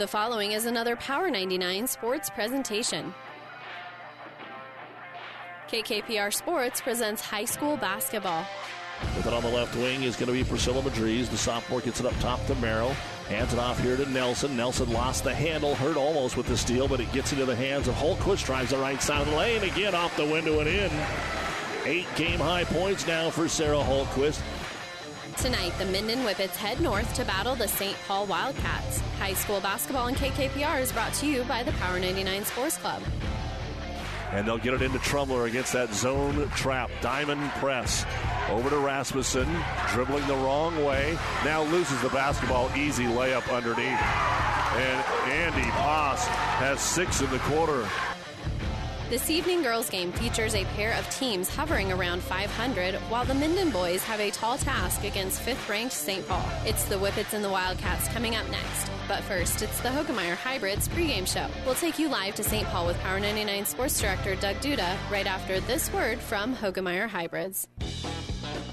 The following is another Power 99 sports presentation. KKPR Sports presents high school basketball. With it on the left wing is going to be Priscilla Madriz. The sophomore gets it up top to Merrill. Hands it off here to Nelson. Nelson lost the handle, hurt almost with the steal, but it gets into the hands of Holtquist. Drives the right side of the lane. Again off the window and in. Eight game high points now for Sarah Holtquist. Tonight, the Minden Whippets head north to battle the St. Paul Wildcats. High school basketball and KKPR is brought to you by the Power 99 Sports Club. And they'll get it into Trumler against that zone trap. Diamond press. Over to Rasmussen. Dribbling the wrong way. Now loses the basketball. Easy layup underneath. And Andy Boss has six in the quarter. This evening girls game features a pair of teams hovering around 500, while the Minden boys have a tall task against fifth-ranked St. Paul. It's the Whippets and the Wildcats coming up next. But first, it's the Hoegemeyer Hybrids pregame show. We'll take you live to St. Paul with Power 99 Sports Director Doug Duda right after this word from Hoegemeyer Hybrids.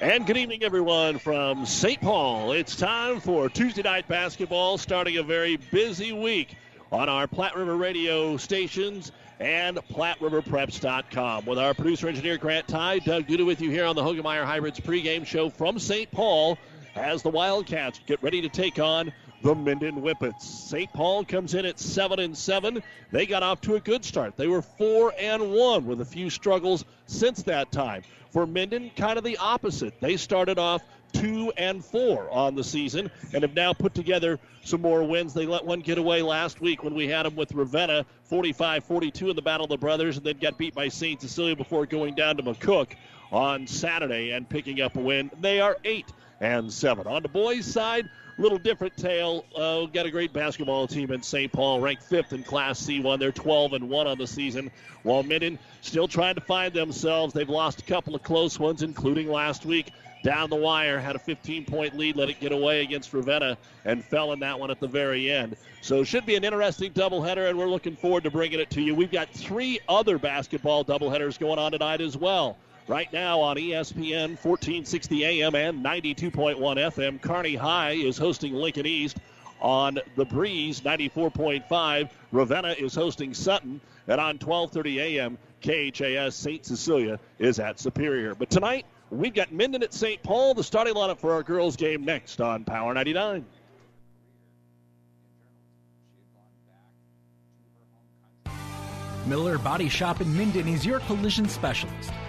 And good evening, everyone, from St. Paul. It's time for Tuesday night basketball, starting a very busy week on our Platte River radio stations and PlatteRiverPreps.com. With our producer engineer Grant Ty, Doug Duda with you here on the Hoegemeyer Hybrids pregame show from St. Paul as the Wildcats get ready to take on the Minden Whippets. St. Paul comes in at seven and seven. They got off to a good start. They were four and one with a few struggles since that time. For Minden, kind of the opposite. They started off two and four on the season and have now put together some more wins. They let one get away last week when we had them with Ravenna 45 42 in the Battle of the Brothers and then got beat by St. Cecilia before going down to McCook on Saturday and picking up a win. They are eight and seven. On the boys' side, little different tale. Uh, got a great basketball team in St. Paul, ranked fifth in Class C1. They're 12 and one on the season. While Minden still trying to find themselves, they've lost a couple of close ones, including last week. Down the wire, had a 15 point lead, let it get away against Ravenna, and fell in that one at the very end. So, should be an interesting doubleheader, and we're looking forward to bringing it to you. We've got three other basketball doubleheaders going on tonight as well. Right now on ESPN 1460 AM and 92.1 FM, Kearney High is hosting Lincoln East. On the breeze, 94.5, Ravenna is hosting Sutton, and on 12:30 a.m., KHAS St. Cecilia is at Superior. But tonight we've got Minden at St. Paul. The starting lineup for our girls' game next on Power 99. Miller Body Shop in Minden is your collision specialist.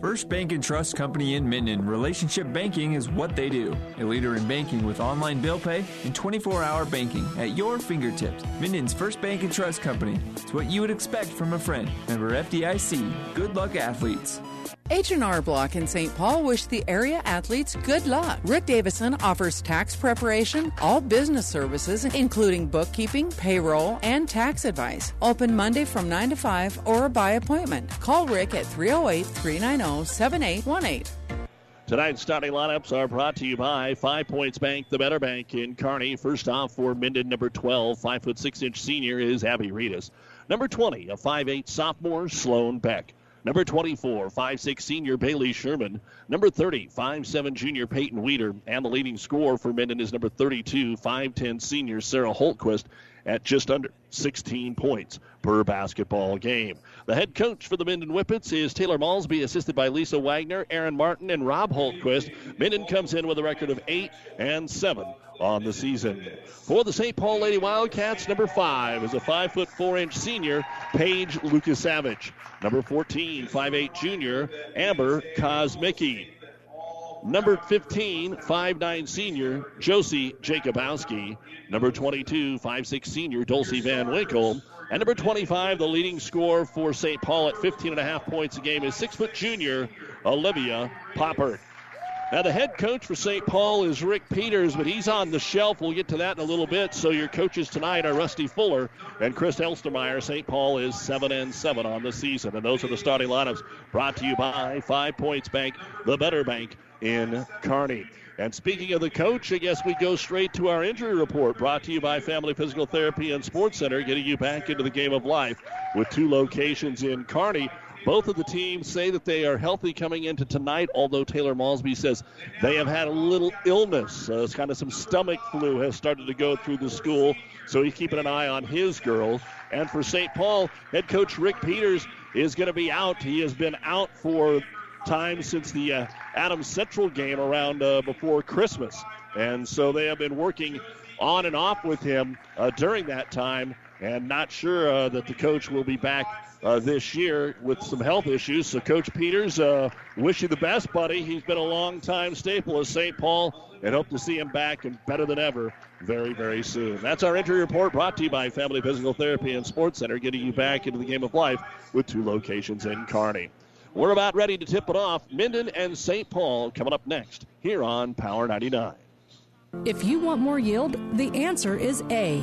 First Bank and Trust Company in Minden. Relationship banking is what they do. A leader in banking with online bill pay and 24 hour banking at your fingertips. Minden's First Bank and Trust Company. It's what you would expect from a friend. Member FDIC. Good luck, athletes. H&R Block in St. Paul wish the area athletes good luck. Rick Davison offers tax preparation, all business services, including bookkeeping, payroll, and tax advice. Open Monday from 9 to 5 or by appointment. Call Rick at 308 390 7818. Tonight's starting lineups are brought to you by Five Points Bank, the better bank in Kearney. First off for Minden, number 12, 5 foot 6 inch senior is Abby Reedus. Number 20, a 5'8 sophomore, Sloan Beck. Number 24, 5'6 senior Bailey Sherman. Number 30, 5'7 junior Peyton Weeder. And the leading scorer for Minden is number 32, 5'10 senior Sarah Holtquist at just under 16 points per basketball game. The head coach for the Minden Whippets is Taylor Malsby, assisted by Lisa Wagner, Aaron Martin, and Rob Holtquist. Minden comes in with a record of 8 and 7 on the season. For the St. Paul Lady Wildcats, number five is a five foot four inch senior, Paige Lukasavage. Number 14, 5'8 junior, Amber Kosmicki. Number 15, 5'9 senior, Josie Jacobowski. Number 22, 5'6 senior, Dulcie Van Winkle. And number 25, the leading scorer for St. Paul at 15 and a half points a game is six foot junior, Olivia Poppert. Now, the head coach for St. Paul is Rick Peters, but he's on the shelf. We'll get to that in a little bit. So, your coaches tonight are Rusty Fuller and Chris Elstermeyer. St. Paul is 7 and 7 on the season. And those are the starting lineups brought to you by Five Points Bank, the better bank in Kearney. And speaking of the coach, I guess we go straight to our injury report brought to you by Family Physical Therapy and Sports Center, getting you back into the game of life with two locations in Kearney. Both of the teams say that they are healthy coming into tonight, although Taylor Malsby says they have had a little illness. Uh, it's kind of some stomach flu has started to go through the school, so he's keeping an eye on his girls. And for St. Paul, head coach Rick Peters is going to be out. He has been out for time since the uh, Adams Central game around uh, before Christmas. And so they have been working on and off with him uh, during that time, and not sure uh, that the coach will be back uh, this year with some health issues. So, Coach Peters, uh, wish you the best, buddy. He's been a long time staple of St. Paul and hope to see him back and better than ever very, very soon. That's our injury report brought to you by Family Physical Therapy and Sports Center, getting you back into the game of life with two locations in Kearney. We're about ready to tip it off. Minden and St. Paul coming up next here on Power 99. If you want more yield, the answer is A.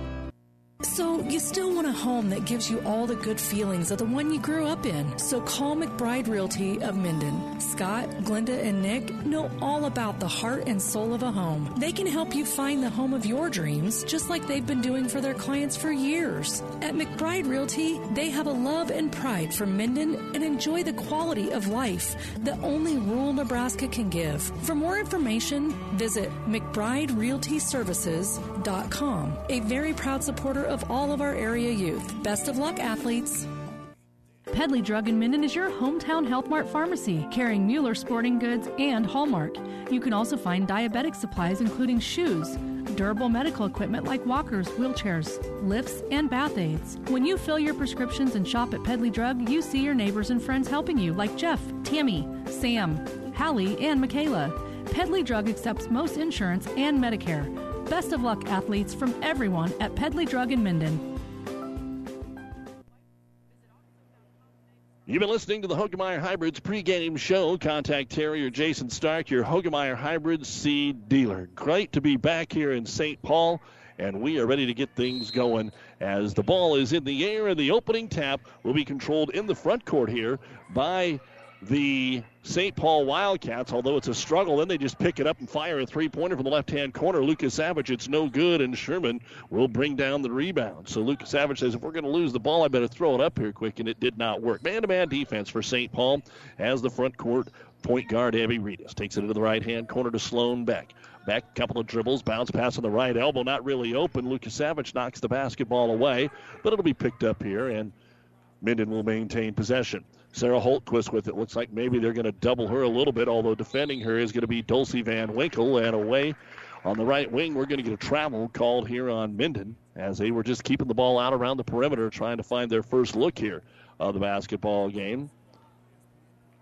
So, you still want a home that gives you all the good feelings of the one you grew up in. So, call McBride Realty of Minden. Scott, Glenda, and Nick know all about the heart and soul of a home. They can help you find the home of your dreams, just like they've been doing for their clients for years. At McBride Realty, they have a love and pride for Minden and enjoy the quality of life that only rural Nebraska can give. For more information, visit McBrideRealtyServices.com. A very proud supporter of all of our area youth. Best of luck, athletes. Pedley Drug in Minden is your hometown Health Mart pharmacy, carrying Mueller sporting goods and Hallmark. You can also find diabetic supplies, including shoes, durable medical equipment like walkers, wheelchairs, lifts, and bath aids. When you fill your prescriptions and shop at Pedley Drug, you see your neighbors and friends helping you, like Jeff, Tammy, Sam, Hallie, and Michaela. Pedley Drug accepts most insurance and Medicare. Best of luck, athletes, from everyone at Pedley Drug in Minden. You've been listening to the Hoegemeyer Hybrids pregame show. Contact Terry or Jason Stark, your Hoegemeyer Hybrids seed dealer. Great to be back here in St. Paul, and we are ready to get things going as the ball is in the air, and the opening tap will be controlled in the front court here by the St. Paul Wildcats, although it's a struggle, then they just pick it up and fire a three pointer from the left hand corner. Lukasavage, it's no good, and Sherman will bring down the rebound. So Lukasavage says, if we're going to lose the ball, I better throw it up here quick, and it did not work. Man to man defense for St. Paul as the front court point guard, Abby Reedus. Takes it into the right hand corner to Sloan Beck. Beck, couple of dribbles, bounce pass on the right elbow, not really open. Lukasavage knocks the basketball away, but it'll be picked up here, and Minden will maintain possession. Sarah Holtquist with it. Looks like maybe they're going to double her a little bit, although defending her is going to be Dulcie Van Winkle. And away on the right wing, we're going to get a travel called here on Minden as they were just keeping the ball out around the perimeter, trying to find their first look here of the basketball game.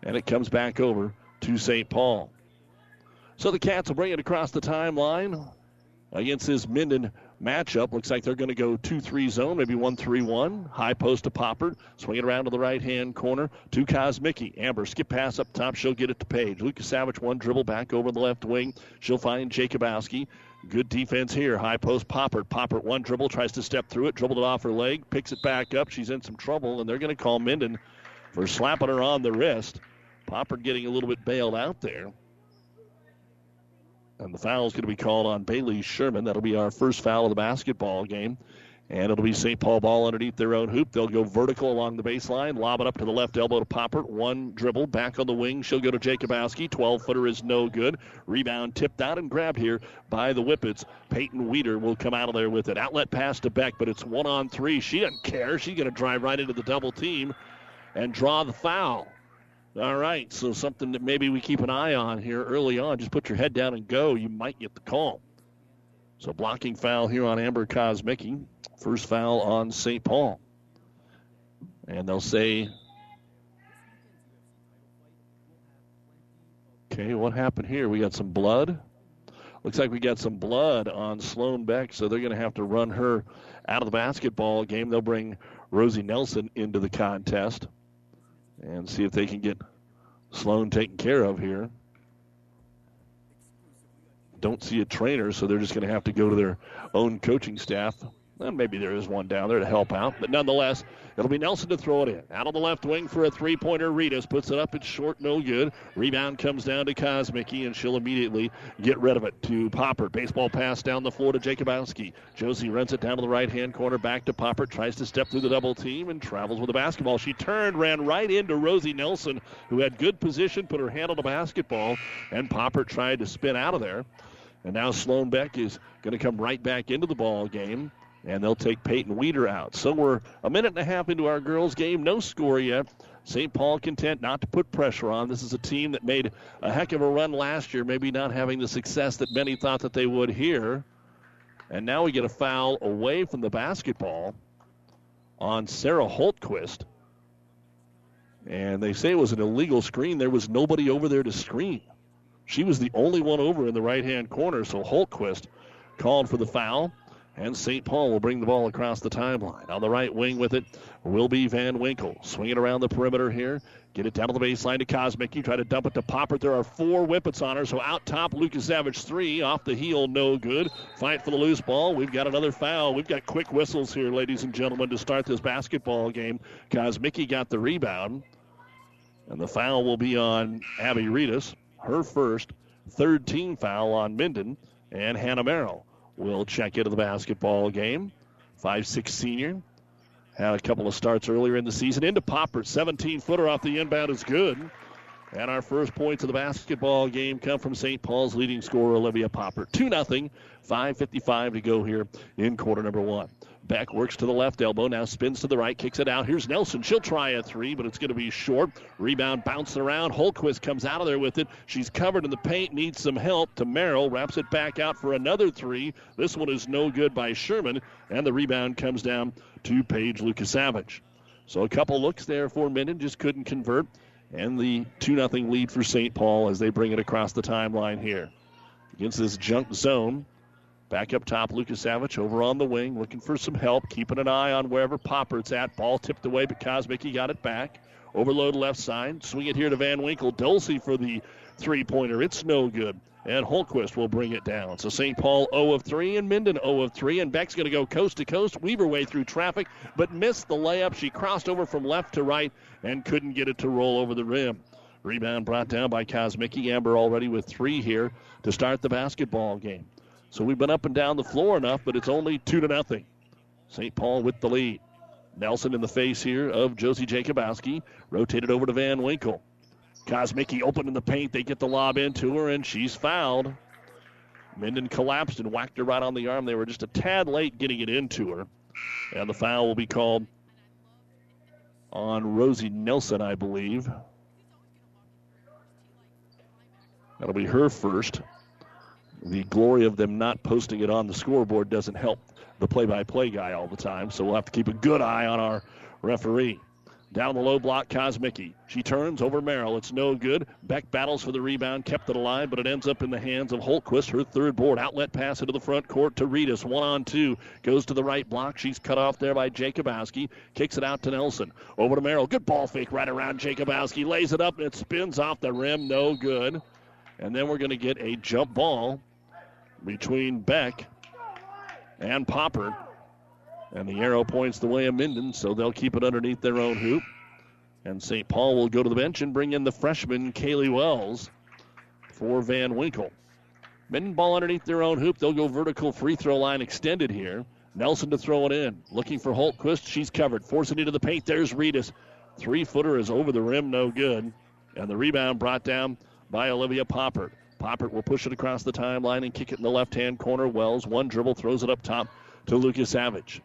And it comes back over to St. Paul. So the Cats will bring it across the timeline against this Minden matchup. Looks like they're going to go 2 3 zone, maybe 1 3 1. High post to Poppert. Swing it around to the right hand corner to Kosmicki. Amber skip pass up top. She'll get it to Paige. Lucas Savage one dribble back over the left wing. She'll find Jacobowski. Good defense here. High post Poppert. Poppert one dribble, tries to step through it, dribbled it off her leg, picks it back up. She's in some trouble, and they're going to call Minden for slapping her on the wrist. Poppert getting a little bit bailed out there. And the foul is going to be called on Bailey Sherman. That'll be our first foul of the basketball game. And it'll be St. Paul ball underneath their own hoop. They'll go vertical along the baseline, lob it up to the left elbow to Poppert. One dribble, back on the wing. She'll go to Jacobowski. 12 footer is no good. Rebound tipped out and grabbed here by the Whippets. Peyton Weeder will come out of there with it. Outlet pass to Beck, but it's one on three. She doesn't care. She's going to drive right into the double team and draw the foul. All right, so something that maybe we keep an eye on here early on. Just put your head down and go. You might get the call. So blocking foul here on Amber Kosmicki. First foul on St. Paul. And they'll say, okay, what happened here? We got some blood. Looks like we got some blood on Sloan Beck, so they're going to have to run her out of the basketball game. They'll bring Rosie Nelson into the contest and see if they can get Sloan taken care of here. Don't see a trainer, so they're just going to have to go to their own coaching staff well, maybe there is one down there to help out, but nonetheless, it'll be Nelson to throw it in. Out on the left wing for a three pointer. Reedus puts it up. It's short, no good. Rebound comes down to Kosmicki, and she'll immediately get rid of it to Poppert. Baseball pass down the floor to Jacobowski. Josie runs it down to the right hand corner, back to Poppert. Tries to step through the double team and travels with the basketball. She turned, ran right into Rosie Nelson, who had good position, put her hand on the basketball, and Poppert tried to spin out of there. And now Sloan Beck is going to come right back into the ball game and they'll take Peyton Weeder out. So we're a minute and a half into our girls' game, no score yet. St. Paul content not to put pressure on. This is a team that made a heck of a run last year, maybe not having the success that many thought that they would here. And now we get a foul away from the basketball on Sarah Holtquist. And they say it was an illegal screen. There was nobody over there to screen. She was the only one over in the right hand corner, so Holtquist called for the foul. And St. Paul will bring the ball across the timeline. On the right wing with it will be Van Winkle. Swing it around the perimeter here. Get it down to the baseline to Kosmicki. Try to dump it to Poppert. There are four Whippets on her. So out top, Lukasavage three. Off the heel, no good. Fight for the loose ball. We've got another foul. We've got quick whistles here, ladies and gentlemen, to start this basketball game. Kosmicki got the rebound. And the foul will be on Abby Reedus. Her first, third team foul on Minden and Hannah Merrill will check into the basketball game. Five-six senior. Had a couple of starts earlier in the season. Into Poppert. 17 footer off the inbound is good. And our first points of the basketball game come from St. Paul's leading scorer, Olivia Poppert. 2 0. 5.55 to go here in quarter number one. Beck works to the left elbow, now spins to the right, kicks it out. Here's Nelson. She'll try a three, but it's going to be short. Rebound bouncing around. Holtquist comes out of there with it. She's covered in the paint, needs some help. To Merrill, wraps it back out for another three. This one is no good by Sherman, and the rebound comes down to Paige Lukasavage. So a couple looks there for Minden, just couldn't convert. And the 2 0 lead for St. Paul as they bring it across the timeline here. Against this junk zone, Back up top, Lukasavage over on the wing, looking for some help, keeping an eye on wherever Poppert's at. Ball tipped away, but Kosmicki got it back. Overload left side. Swing it here to Van Winkle. Dulcie for the three pointer. It's no good. And Holtquist will bring it down. So St. Paul 0 of 3 and Minden 0 of 3. And Beck's going to go coast to coast, weave her way through traffic, but missed the layup. She crossed over from left to right and couldn't get it to roll over the rim. Rebound brought down by Kosmicki. Amber already with three here to start the basketball game. So we've been up and down the floor enough, but it's only two to nothing. St. Paul with the lead. Nelson in the face here of Josie Jacobowski. Rotated over to Van Winkle. Kosmicki open in the paint. They get the lob into her, and she's fouled. Minden collapsed and whacked her right on the arm. They were just a tad late getting it into her. And the foul will be called on Rosie Nelson, I believe. That'll be her first the glory of them not posting it on the scoreboard doesn't help the play by play guy all the time. So we'll have to keep a good eye on our referee. Down the low block, Kosmicki. She turns over Merrill. It's no good. Beck battles for the rebound, kept it alive, but it ends up in the hands of Holtquist. Her third board. Outlet pass into the front court to Reedus. One on two. Goes to the right block. She's cut off there by Jacobowski. Kicks it out to Nelson. Over to Merrill. Good ball fake right around Jacobowski. Lays it up and it spins off the rim. No good. And then we're going to get a jump ball between Beck and Poppert. And the arrow points the way of Minden, so they'll keep it underneath their own hoop. And St. Paul will go to the bench and bring in the freshman, Kaylee Wells, for Van Winkle. Minden ball underneath their own hoop. They'll go vertical free throw line extended here. Nelson to throw it in. Looking for Holtquist. She's covered. Forcing into the paint. There's Reedus. Three footer is over the rim. No good. And the rebound brought down by Olivia Poppert. Poppert will push it across the timeline and kick it in the left hand corner. Wells, one dribble, throws it up top to Lukasavage.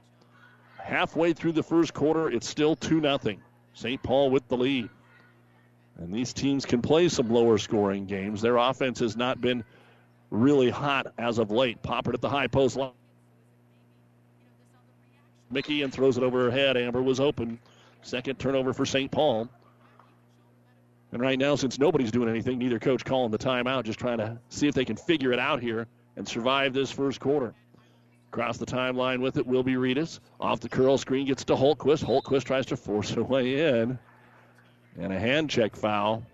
Halfway through the first quarter, it's still 2 0. St. Paul with the lead. And these teams can play some lower scoring games. Their offense has not been really hot as of late. Poppert at the high post line. Mickey and throws it over her head. Amber was open. Second turnover for St. Paul. And right now, since nobody's doing anything, neither coach calling the timeout, just trying to see if they can figure it out here and survive this first quarter. Across the timeline with it will be Reedus. Off the curl screen gets to Holtquist. Holtquist tries to force her way in. And a hand check foul.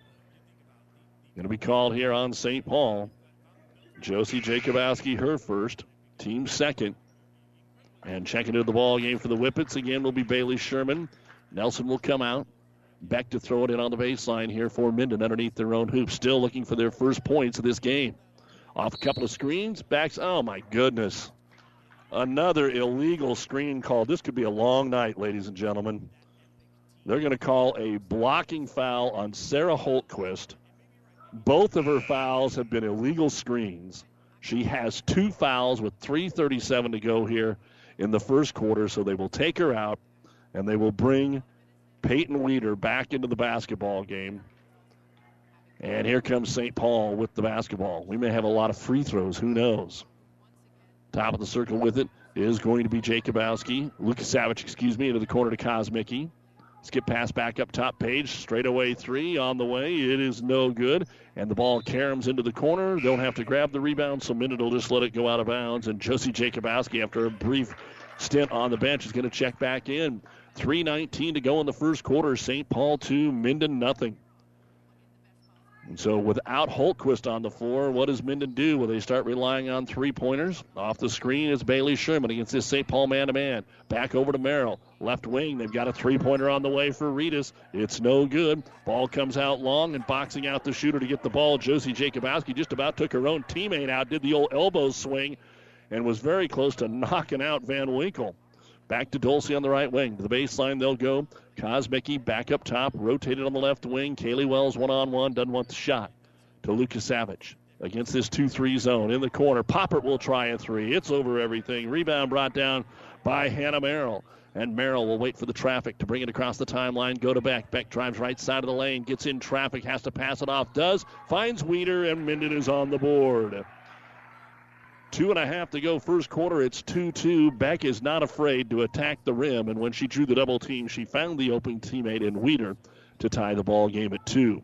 Going to be called here on St. Paul. Josie Jacobowski, her first. Team second. And checking into the ball game for the Whippets again will be Bailey Sherman. Nelson will come out. Beck to throw it in on the baseline here for Minden underneath their own hoop. Still looking for their first points of this game. Off a couple of screens. Backs. Oh, my goodness. Another illegal screen call. This could be a long night, ladies and gentlemen. They're going to call a blocking foul on Sarah Holtquist. Both of her fouls have been illegal screens. She has two fouls with 3.37 to go here in the first quarter, so they will take her out and they will bring Peyton Weeder back into the basketball game. And here comes St. Paul with the basketball. We may have a lot of free throws. Who knows? Top of the circle with it is going to be Jacobowski. Lukasavage, excuse me, into the corner to Kosmicki. Skip pass back up top Paige. Straightaway three on the way. It is no good. And the ball caroms into the corner. Don't have to grab the rebound, so Minden will just let it go out of bounds. And Josie Jacobowski, after a brief stint on the bench, is going to check back in. 3.19 to go in the first quarter. St. Paul 2, Minden nothing. And so without Holtquist on the floor, what does Minden do? Will they start relying on three pointers? Off the screen is Bailey Sherman against this St. Paul man to man. Back over to Merrill. Left wing, they've got a three pointer on the way for Reedus. It's no good. Ball comes out long and boxing out the shooter to get the ball. Josie Jacobowski just about took her own teammate out, did the old elbow swing, and was very close to knocking out Van Winkle. Back to Dulcie on the right wing. To the baseline, they'll go. Kosmicki back up top, rotated on the left wing. Kaylee Wells one on one, doesn't want the shot. To Lukasavage against this 2 3 zone in the corner. Poppert will try a three. It's over everything. Rebound brought down by Hannah Merrill. And Merrill will wait for the traffic to bring it across the timeline. Go to Beck. Beck drives right side of the lane, gets in traffic, has to pass it off. Does, finds Weeder, and Minden is on the board. Two and a half to go first quarter. It's 2 2. Beck is not afraid to attack the rim, and when she drew the double team, she found the open teammate in Weeder to tie the ball game at two.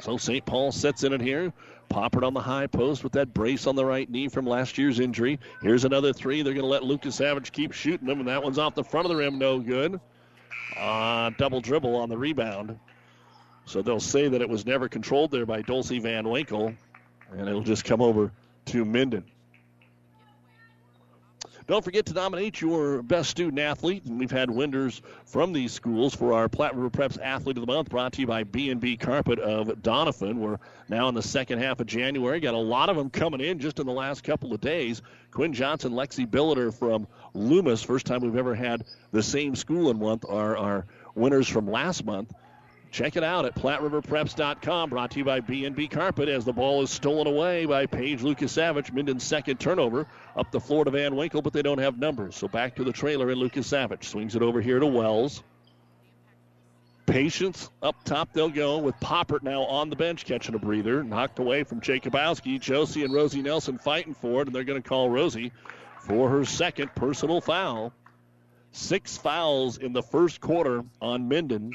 So St. Paul sets in it here. Poppert on the high post with that brace on the right knee from last year's injury. Here's another three. They're going to let Lukasavage keep shooting them, and that one's off the front of the rim. No good. Uh, double dribble on the rebound. So they'll say that it was never controlled there by Dulcie Van Winkle, and it'll just come over to Minden. Don't forget to nominate your best student athlete, and we've had winners from these schools for our Platte River Preps Athlete of the Month, brought to you by B&B Carpet of Doniphan. We're now in the second half of January. Got a lot of them coming in just in the last couple of days. Quinn Johnson, Lexi Billiter from Loomis, first time we've ever had the same school in month, are our winners from last month. Check it out at PlatteRiverPreps.com. Brought to you by B&B Carpet as the ball is stolen away by Paige Lukasavage. Minden's second turnover up the floor to Van Winkle, but they don't have numbers. So back to the trailer and Lukasavage swings it over here to Wells. Patience up top, they'll go with Poppert now on the bench catching a breather. Knocked away from Jacobowski. Josie and Rosie Nelson fighting for it, and they're going to call Rosie for her second personal foul. Six fouls in the first quarter on Minden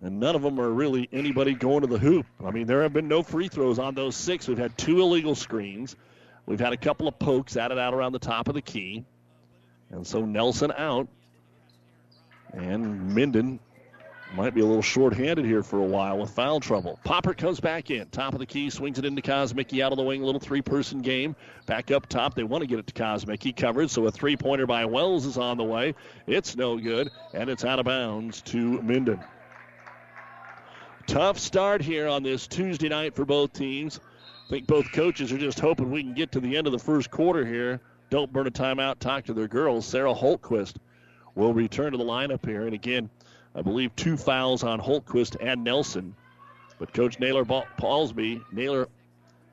and none of them are really anybody going to the hoop. I mean, there have been no free throws on those six. We've had two illegal screens. We've had a couple of pokes added out around the top of the key. And so Nelson out. And Minden might be a little short-handed here for a while with foul trouble. Poppert comes back in. Top of the key, swings it into Kosmicki out of the wing. Little three-person game. Back up top. They want to get it to Kosmicki. Covered, so a three-pointer by Wells is on the way. It's no good, and it's out of bounds to Minden. Tough start here on this Tuesday night for both teams. I think both coaches are just hoping we can get to the end of the first quarter here. Don't burn a timeout. Talk to their girls. Sarah Holtquist will return to the lineup here. And again, I believe two fouls on Holtquist and Nelson. But Coach Naylor Paulsby, Naylor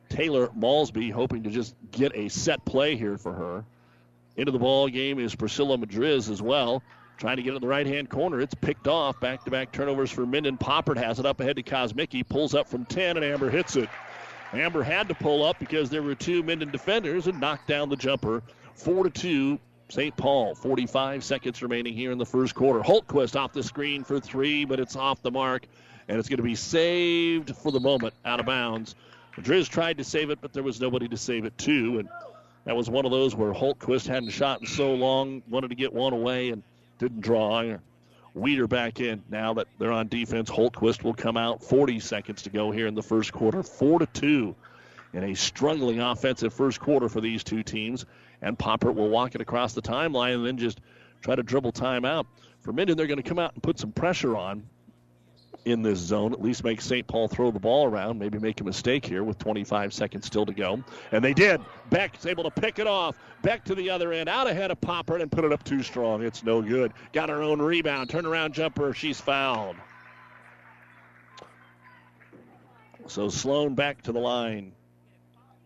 Taylor Malsby, hoping to just get a set play here for her. Into the ball game is Priscilla Madriz as well. Trying to get it in the right hand corner. It's picked off. Back to back turnovers for Minden. Poppert has it up ahead to Kosmicki. Pulls up from 10, and Amber hits it. Amber had to pull up because there were two Minden defenders and knocked down the jumper. 4 to 2, St. Paul. 45 seconds remaining here in the first quarter. Holtquist off the screen for three, but it's off the mark, and it's going to be saved for the moment out of bounds. Driz tried to save it, but there was nobody to save it to, and that was one of those where Holtquist hadn't shot in so long, wanted to get one away, and didn't draw. Weeder back in. Now that they're on defense, Holtquist will come out. 40 seconds to go here in the first quarter. 4 to 2 in a struggling offensive first quarter for these two teams. And Poppert will walk it across the timeline and then just try to dribble time out. For Minden, they're going to come out and put some pressure on in this zone, at least make St. Paul throw the ball around, maybe make a mistake here with 25 seconds still to go. And they did. Beck's able to pick it off. Beck to the other end, out ahead of Poppert, and put it up too strong. It's no good. Got her own rebound. Turnaround jumper. She's fouled. So Sloan back to the line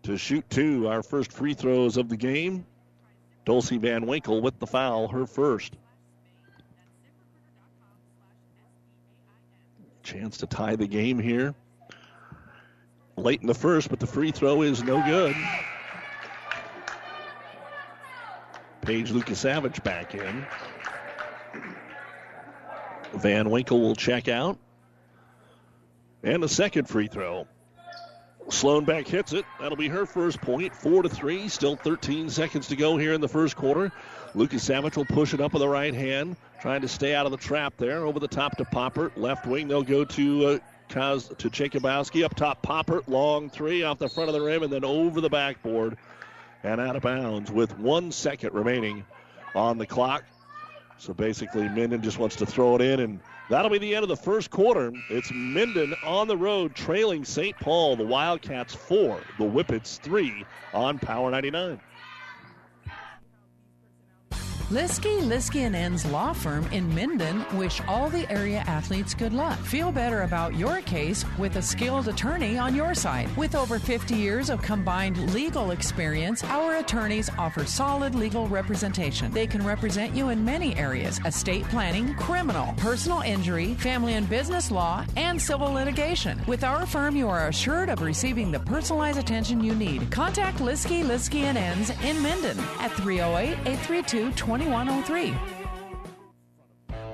to shoot two. Our first free throws of the game. Dulcie Van Winkle with the foul, her first. Chance to tie the game here. Late in the first, but the free throw is no good. Paige Lukasavage back in. Van Winkle will check out. And the second free throw. Sloan Beck hits it. That'll be her first point. Four to three. Still 13 seconds to go here in the first quarter. Lukasavage will push it up with the right hand, trying to stay out of the trap there. Over the top to Poppert. Left wing, they'll go to uh, Kaz, to Jacobowski. Up top, Poppert. Long three off the front of the rim and then over the backboard and out of bounds with one second remaining on the clock. So basically, Minden just wants to throw it in, and that'll be the end of the first quarter. It's Minden on the road trailing St. Paul, the Wildcats four, the Whippets three on Power 99. Liskey, Liskey and Ends Law Firm in Minden wish all the area athletes good luck. Feel better about your case with a skilled attorney on your side. With over 50 years of combined legal experience, our attorneys offer solid legal representation. They can represent you in many areas estate planning, criminal, personal injury, family and business law, and civil litigation. With our firm, you are assured of receiving the personalized attention you need. Contact Liskey, Liskey and Ends in Minden at 308 832 2103.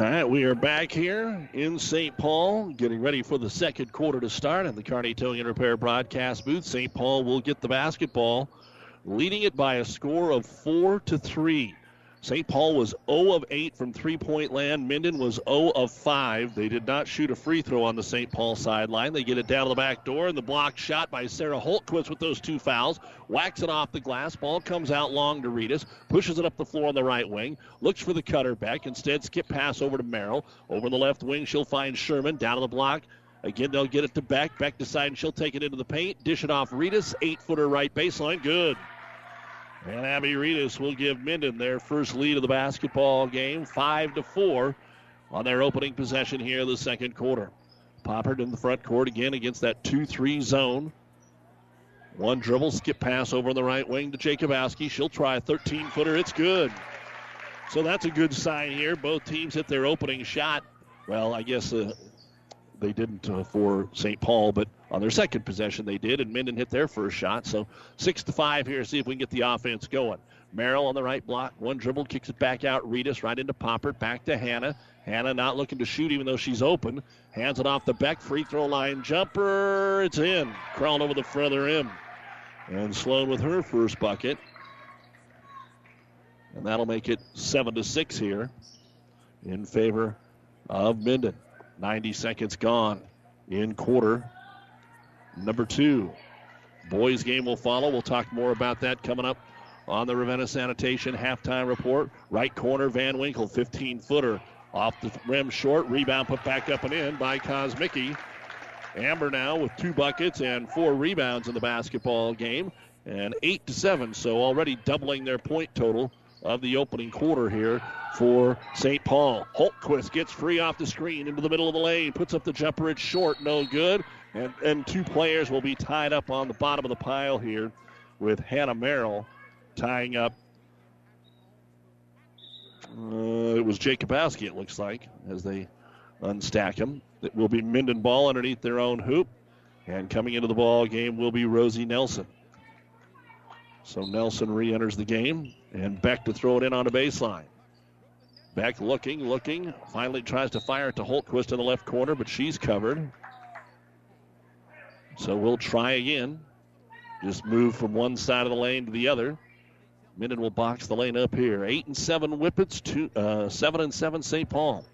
All right, we are back here in St. Paul, getting ready for the second quarter to start in the Kearney Towing and Repair broadcast booth. St. Paul will get the basketball, leading it by a score of four to three. St. Paul was 0 of 8 from three point land. Minden was 0 of 5. They did not shoot a free throw on the St. Paul sideline. They get it down to the back door, and the block shot by Sarah Holtquist with those two fouls. Whacks it off the glass. Ball comes out long to Reedus. Pushes it up the floor on the right wing. Looks for the cutter back. Instead, skip pass over to Merrill. Over the left wing, she'll find Sherman. Down to the block. Again, they'll get it to Beck. Beck decides she'll take it into the paint. Dish it off Reedus. Eight footer right baseline. Good. And Abby Reedus will give Minden their first lead of the basketball game, five to four, on their opening possession here in the second quarter. Poppert in the front court again against that 2-3 zone. One dribble, skip pass over on the right wing to Jacobowski. She'll try a 13-footer. It's good. So that's a good sign here. Both teams hit their opening shot. Well, I guess uh, they didn't uh, for St. Paul, but on their second possession they did, and Minden hit their first shot. So six to five here. See if we can get the offense going. Merrill on the right block, one dribble, kicks it back out. Reedus right into Poppert, back to Hannah. Hannah not looking to shoot even though she's open. Hands it off the Beck free throw line jumper. It's in, crawling over the further rim. And Sloan with her first bucket. And that'll make it seven to six here in favor of Minden. 90 seconds gone in quarter number two. Boys game will follow. We'll talk more about that coming up on the Ravenna Sanitation halftime report. Right corner, Van Winkle, 15 footer. Off the rim short. Rebound put back up and in by Kosmicki. Amber now with two buckets and four rebounds in the basketball game. And eight to seven, so already doubling their point total of the opening quarter here for St. Paul. Holtquist gets free off the screen into the middle of the lane, puts up the jumper. It's short, no good. And, and two players will be tied up on the bottom of the pile here with Hannah Merrill tying up. Uh, it was Jacobowski, it looks like, as they unstack him. It will be Minden ball underneath their own hoop. And coming into the ball game will be Rosie Nelson. So Nelson re enters the game, and Beck to throw it in on the baseline. Beck looking, looking, finally tries to fire it to Holtquist in the left corner, but she's covered. So we'll try again. Just move from one side of the lane to the other. Minden will box the lane up here. Eight and seven Whippets, two, uh, seven and seven St. Paul.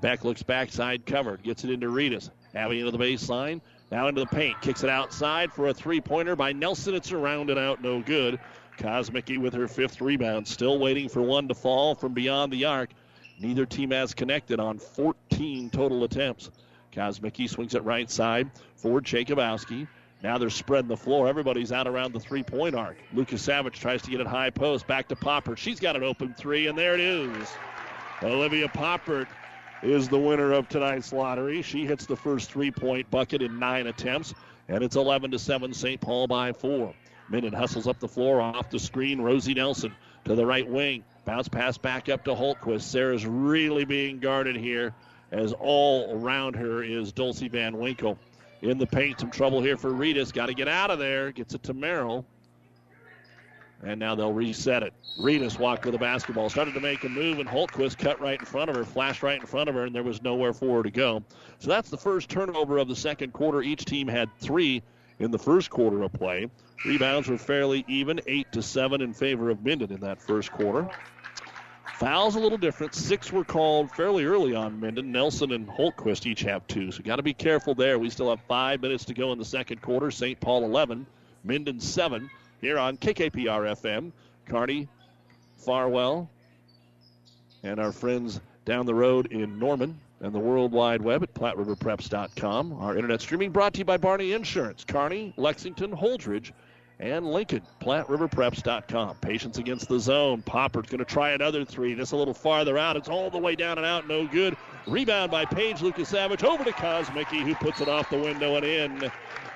Beck looks backside covered, gets it into Reedus. Having into the baseline, now into the paint, kicks it outside for a three pointer by Nelson. It's around and out, no good. Kosmicki with her fifth rebound, still waiting for one to fall from beyond the arc. Neither team has connected on 14 total attempts. Kosmicki swings it right side for Jacobowski. Now they're spreading the floor. Everybody's out around the three point arc. Lukasavage tries to get it high post. Back to Poppert. She's got an open three, and there it is. Olivia Poppert is the winner of tonight's lottery. She hits the first three point bucket in nine attempts, and it's 11 to 7 St. Paul by four. Minden hustles up the floor off the screen. Rosie Nelson to the right wing. Bounce pass back up to Holtquist. Sarah's really being guarded here as all around her is Dulcie Van Winkle. In the paint, some trouble here for Reedus. Got to get out of there. Gets it to Merrill. And now they'll reset it. Reedus walked with the basketball. Started to make a move, and Holtquist cut right in front of her, flashed right in front of her, and there was nowhere for her to go. So that's the first turnover of the second quarter. Each team had three in the first quarter of play. Rebounds were fairly even, eight to seven in favor of Minden in that first quarter. Fouls a little different. Six were called fairly early on Minden. Nelson and Holtquist each have two, so got to be careful there. We still have five minutes to go in the second quarter. St. Paul 11, Minden 7 here on KKPR FM. Kearney, Farwell, and our friends down the road in Norman and the World Wide Web at PlatteRiverPreps.com. Our internet streaming brought to you by Barney Insurance, Kearney, Lexington, Holdrege, and Lincoln. PlatteRiverPreps.com. Patience against the zone. Poppert's going to try another three. This a little farther out. It's all the way down and out. No good. Rebound by Paige Lukasavage over to Kosmicki, who puts it off the window and in.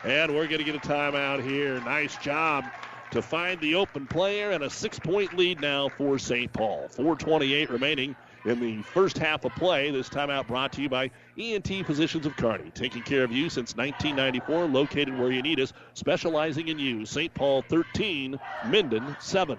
And we're going to get a timeout here. Nice job to find the open player and a six point lead now for St. Paul. 428 remaining in the first half of play. This timeout brought to you by ENT Physicians of Kearney, taking care of you since 1994, located where you need us, specializing in you. St. Paul 13, Minden 7.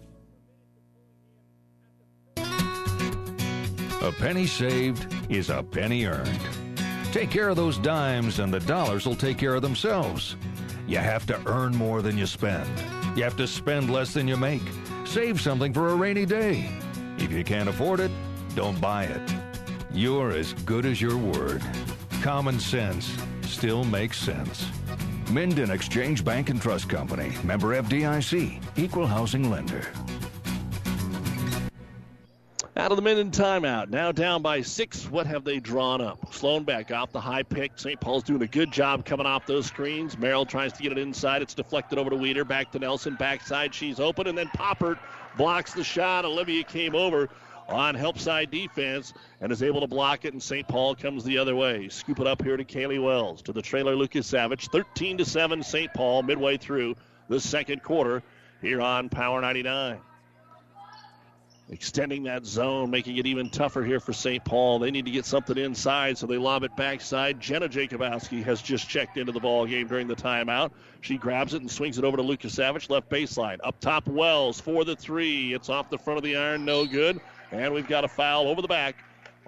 A penny saved is a penny earned. Take care of those dimes, and the dollars will take care of themselves. You have to earn more than you spend. You have to spend less than you make. Save something for a rainy day. If you can't afford it, don't buy it. You're as good as your word. Common sense still makes sense. Minden Exchange Bank and Trust Company, member FDIC, equal housing lender. Out of the Minden timeout. Now down by six. What have they drawn up? Sloan Beck off the high pick. St. Paul's doing a good job coming off those screens. Merrill tries to get it inside. It's deflected over to Weeder. Back to Nelson. Backside. She's open. And then Poppert blocks the shot. Olivia came over on help side defense and is able to block it. And St. Paul comes the other way. Scoop it up here to Kaylee Wells. To the trailer, Lukasavage. 13 to 7, St. Paul midway through the second quarter here on Power 99 extending that zone, making it even tougher here for St. Paul. They need to get something inside, so they lob it backside. Jenna Jacobowski has just checked into the ball game during the timeout. She grabs it and swings it over to Lukasavage, left baseline. Up top, Wells for the three. It's off the front of the iron, no good. And we've got a foul over the back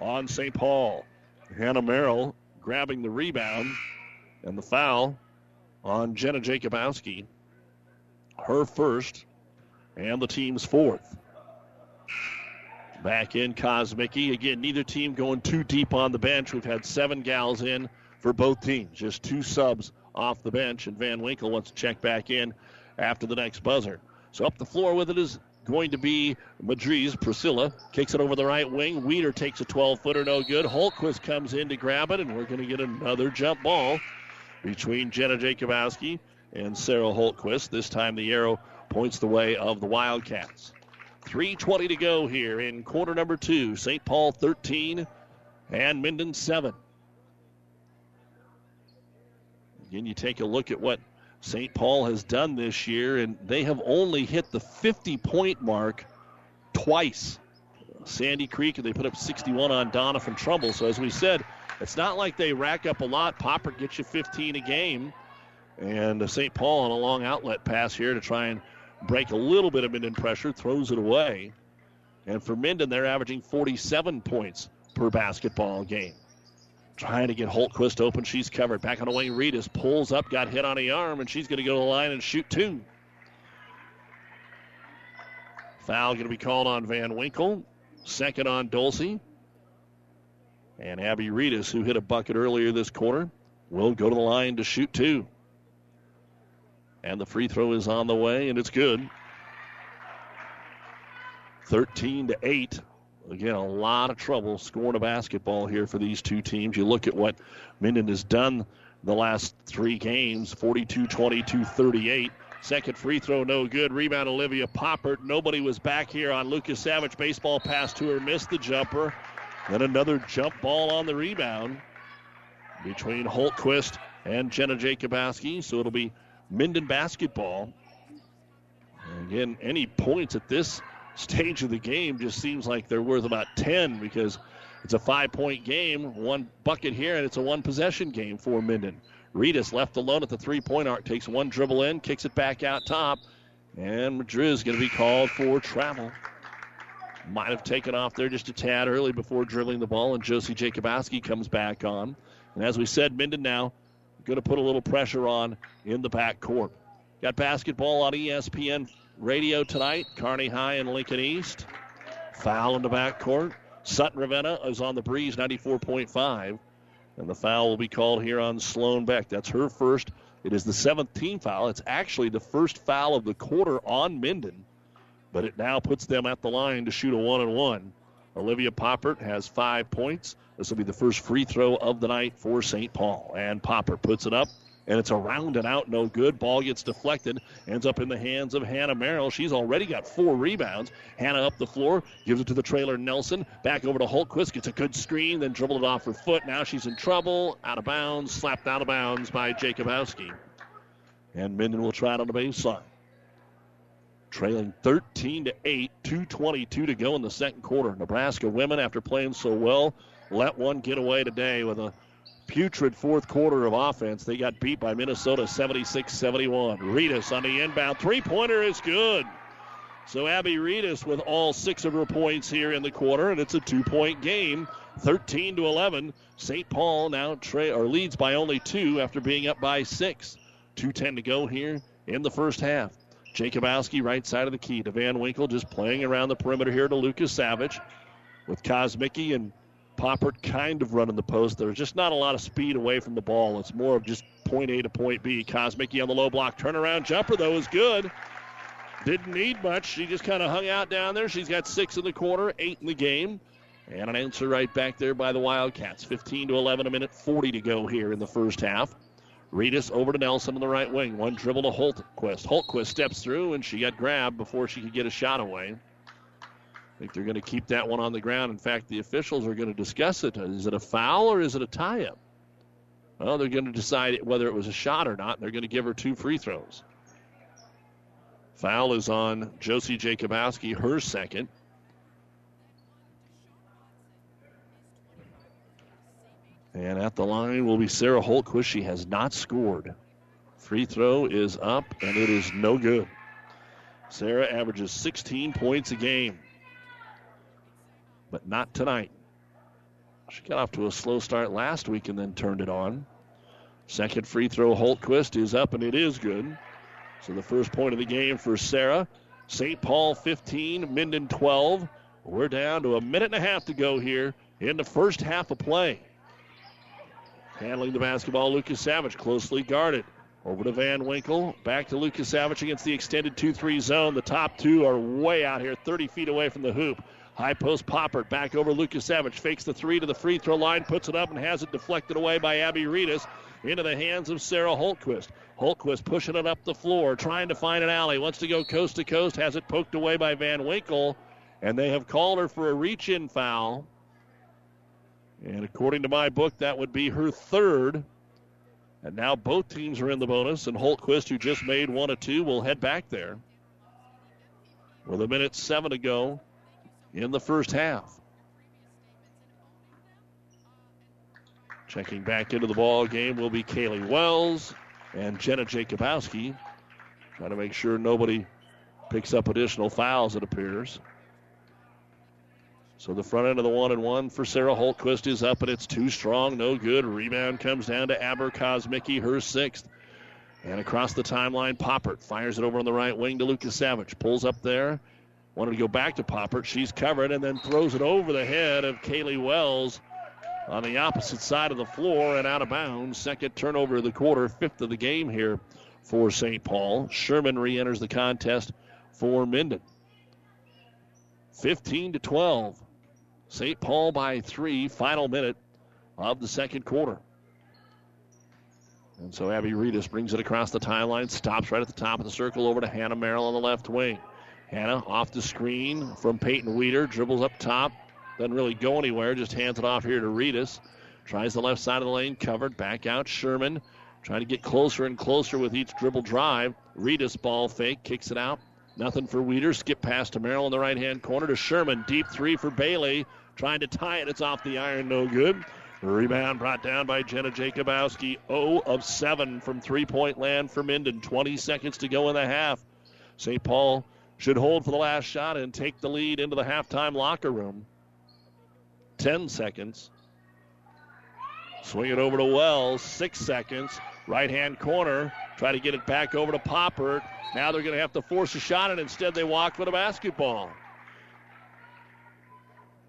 on St. Paul. Hannah Merrill grabbing the rebound, and the foul on Jenna Jacobowski. Her first, and the team's fourth. Back in Kosmicki. Again, neither team going too deep on the bench. We've had seven gals in for both teams. Just two subs off the bench, and Van Winkle wants to check back in after the next buzzer. So up the floor with it is going to be Madriz. Priscilla kicks it over the right wing. Weeder takes a 12 footer, no good. Holtquist comes in to grab it, and we're going to get another jump ball between Jenna Jacobowski and Sarah Holtquist. This time the arrow points the way of the Wildcats. 3.20 to go here in quarter number two. St. Paul 13 and Minden 7. Again, you take a look at what St. Paul has done this year, and they have only hit the 50 point mark twice. Sandy Creek, and they put up 61 on Doniphan-Trumbull. So, as we said, it's not like they rack up a lot. Poppert gets you 15 a game. And St. Paul on a long outlet pass here to try and break a little bit of Minden pressure, throws it away. And for Minden, they're averaging 47 points per basketball game. Trying to get Holtquist open. She's covered. Back on the wing, Reedus pulls up, got hit on the arm, and she's going to go to the line and shoot two. Foul going to be called on Van Winkle. Second on Dulcie. And Abby Reedus, who hit a bucket earlier this quarter, will go to the line to shoot two. And the free throw is on the way, and it's good. 13 to 8. Again, a lot of trouble scoring a basketball here for these two teams. You look at what Minden has done the last three games 42 22 38. Second free throw, no good. Rebound, Olivia Poppert. Nobody was back here on Lukasavage. Baseball pass to her, missed the jumper. Then another jump ball on the rebound between Holtquist and Jenna Jacobowski. So it'll be Minden basketball. Again, any points at this stage of the game just seems like they're worth about 10 because it's a five point game, one bucket here, and it's a one possession game for Minden. Reedus left alone at the three point arc, takes one dribble in, kicks it back out top, and Madriz is going to be called for travel. Might have taken off there just a tad early before dribbling the ball, and Josie Jacobowski comes back on. And as we said, Minden now going to put a little pressure on in the back court. Got basketball on ESPN radio tonight. Kearney High and Lincoln East. Foul in the back court. Sutton Ravenna is on the breeze 94.5. And the foul will be called here on Sloan Beck. That's her first. It is the seventh team foul. It's actually the first foul of the quarter on Minden, but it now puts them at the line to shoot a one and one. Olivia Poppert has five points. This will be the first free throw of the night for St. Paul. And Poppert puts it up, and it's around and out, no good. Ball gets deflected, ends up in the hands of Hannah Merrill. She's already got four rebounds. Hannah up the floor, gives it to the trailer Nelson. Back over to Holtquist, gets a good screen, then dribbled it off her foot. Now she's in trouble, out of bounds, slapped out of bounds by Jacobowski. And Minden will try it on the baseline trailing 13 to 8, 222 to go in the second quarter. Nebraska women, after playing so well, let one get away today with a putrid fourth quarter of offense. They got beat by Minnesota 76 71. Reedus on the inbound. Three pointer is good. So Abby Reedus with all six of her points here in the quarter, and it's a two point game. 13 to 11. St. Paul now tra- or leads by only two after being up by six. 2.10 to go here in the first half. Jacobowski, right side of the key to Van Winkle, just playing around the perimeter here to Lukasavage. With Kosmicki and Poppert kind of running the post. There's just not a lot of speed away from the ball. It's more of just point A to point B. Kosmicki on the low block. Turnaround jumper, though, is good. Didn't need much. She just kind of hung out down there. She's got six in the quarter, eight in the game. And an answer right back there by the Wildcats. 15 to 11, a minute 40 to go here in the first half. Reedus over to Nelson on the right wing. One dribble to Holtquist. Holtquist steps through, and she got grabbed before she could get a shot away. I think they're going to keep that one on the ground. In fact, the officials are going to discuss it. Is it a foul or is it a tie up? Well, they're going to decide whether it was a shot or not. They're going to give her two free throws. Foul is on Josie Jacobowski, her second. And at the line will be Sarah Holtquist. She has not scored. Free throw is up, and it is no good. Sarah averages 16 points a game, but not tonight. She got off to a slow start last week and then turned it on. Second free throw, Holtquist is up, and it is good. So the first point of the game for Sarah. St. Paul 15, Minden 12. We're down to a minute and a half to go here in the first half of play. Handling the basketball, Lukasavage closely guarded. Over to Van Winkle. Back to Lukasavage against the extended 2 3 zone. The top two are way out here, 30 feet away from the hoop. High post Poppert back over Lukasavage. Fakes the three to the free throw line, puts it up, and has it deflected away by Abby Reedus into the hands of Sarah Holtquist. Holtquist pushing it up the floor, trying to find an alley. Wants to go coast to coast, has it poked away by Van Winkle, and they have called her for a reach in foul. And according to my book, that would be her third. And now both teams are in the bonus, and Holtquist, who just made one of two, will head back there. With a minute seven to go in the first half. Checking back into the ball game will be Kaylee Wells and Jenna Jacobowski. Trying to make sure nobody picks up additional fouls, it appears. So the front end of the one and one for Sarah Holtquist is up, and it's too strong, no good. Rebound comes down to Amber Kosmicki, her sixth. And across the timeline, Poppert fires it over on the right wing to Lukasavage. Pulls up there. Wanted to go back to Poppert. She's covered and then throws it over the head of Kaylee Wells on the opposite side of the floor and out of bounds. Second turnover of the quarter, fifth of the game here for St. Paul. Sherman re enters the contest for Minden. 15 to 12. St. Paul by three, final minute of the second quarter. And so Abby Reedus brings it across the timeline, stops right at the top of the circle over to Hannah Merrill on the left wing. Hannah off the screen from Peyton Weeder, dribbles up top, doesn't really go anywhere, just hands it off here to Reedus. Tries the left side of the lane, covered, back out Sherman. Trying to get closer and closer with each dribble drive. Reedus ball fake, kicks it out. Nothing for Weeder. Skip pass to Merrill in the right hand corner to Sherman. Deep three for Bailey. Trying to tie it. It's off the iron. No good. Rebound brought down by Jenna Jacobowski. 0 of 7 from three point land for Minden. 20 seconds to go in the half. St. Paul should hold for the last shot and take the lead into the halftime locker room. 10 seconds. Swing it over to Wells. Six seconds. Right hand corner. Try to get it back over to Poppert. Now they're going to have to force a shot, and instead they walk with a basketball.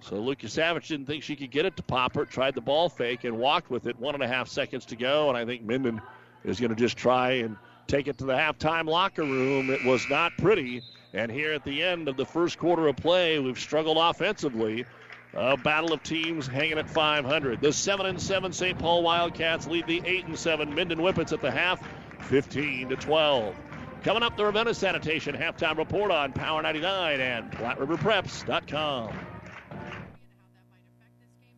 So Lukasavage didn't think she could get it to Poppert, tried the ball fake and walked with it. One and a half seconds to go, and I think Minden is going to just try and take it to the halftime locker room. It was not pretty. And here at the end of the first quarter of play, we've struggled offensively. A battle of teams hanging at 500. The 7 and 7 St. Paul Wildcats lead the 8 and 7 Minden Whippets at the half, 15 to 12. Coming up, the Ravenna Sanitation halftime report on Power 99 and PlatteRiverPreps.com.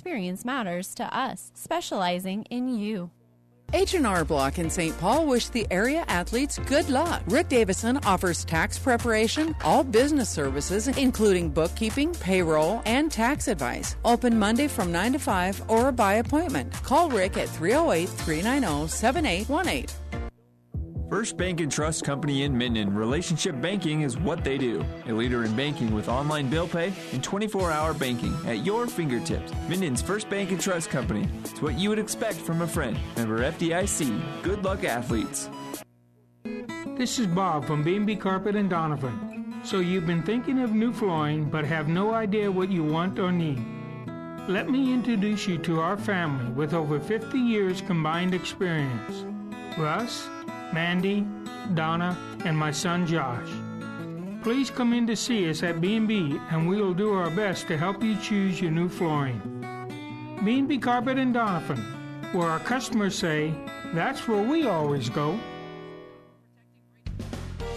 experience matters to us, specializing in you. H&R Block in St. Paul wish the area athletes good luck. Rick Davison offers tax preparation, all business services, including bookkeeping, payroll, and tax advice. Open Monday from 9 to 5 or by appointment. Call Rick at 308 390 7818. First Bank and Trust Company in Minden. Relationship banking is what they do. A leader in banking with online bill pay and 24 hour banking at your fingertips. Minden's First Bank and Trust Company. It's what you would expect from a friend. Member FDIC. Good luck, athletes. This is Bob from B&B Carpet and Donovan. So you've been thinking of new flooring but have no idea what you want or need. Let me introduce you to our family with over 50 years combined experience. Russ, Mandy, Donna, and my son Josh. Please come in to see us at B&B and we will do our best to help you choose your new flooring. B&B Carpet and Donovan, where our customers say, that's where we always go.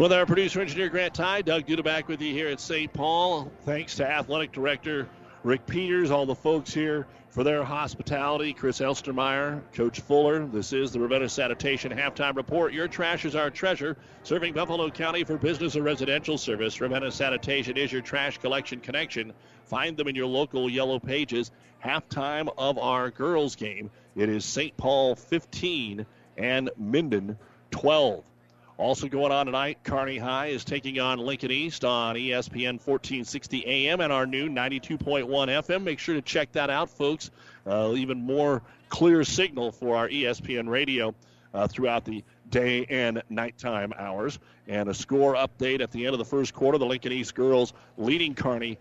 With our producer engineer Grant Ty, Doug Duda back with you here at St. Paul. Thanks to athletic director Rick Peters, all the folks here for their hospitality. Chris Elstermeyer, Coach Fuller. This is the Ravenna Sanitation Halftime Report. Your trash is our treasure. Serving Buffalo County for business or residential service. Ravenna Sanitation is your trash collection connection. Find them in your local yellow pages. Halftime of our girls' game. It is St. Paul 15 and Minden 12. Also going on tonight, Kearney High is taking on Lincoln East on ESPN 1460 AM and our new 92.1 FM. Make sure to check that out, folks. Uh, even more clear signal for our ESPN radio uh, throughout the day and nighttime hours. And a score update at the end of the first quarter. The Lincoln East girls leading Kearney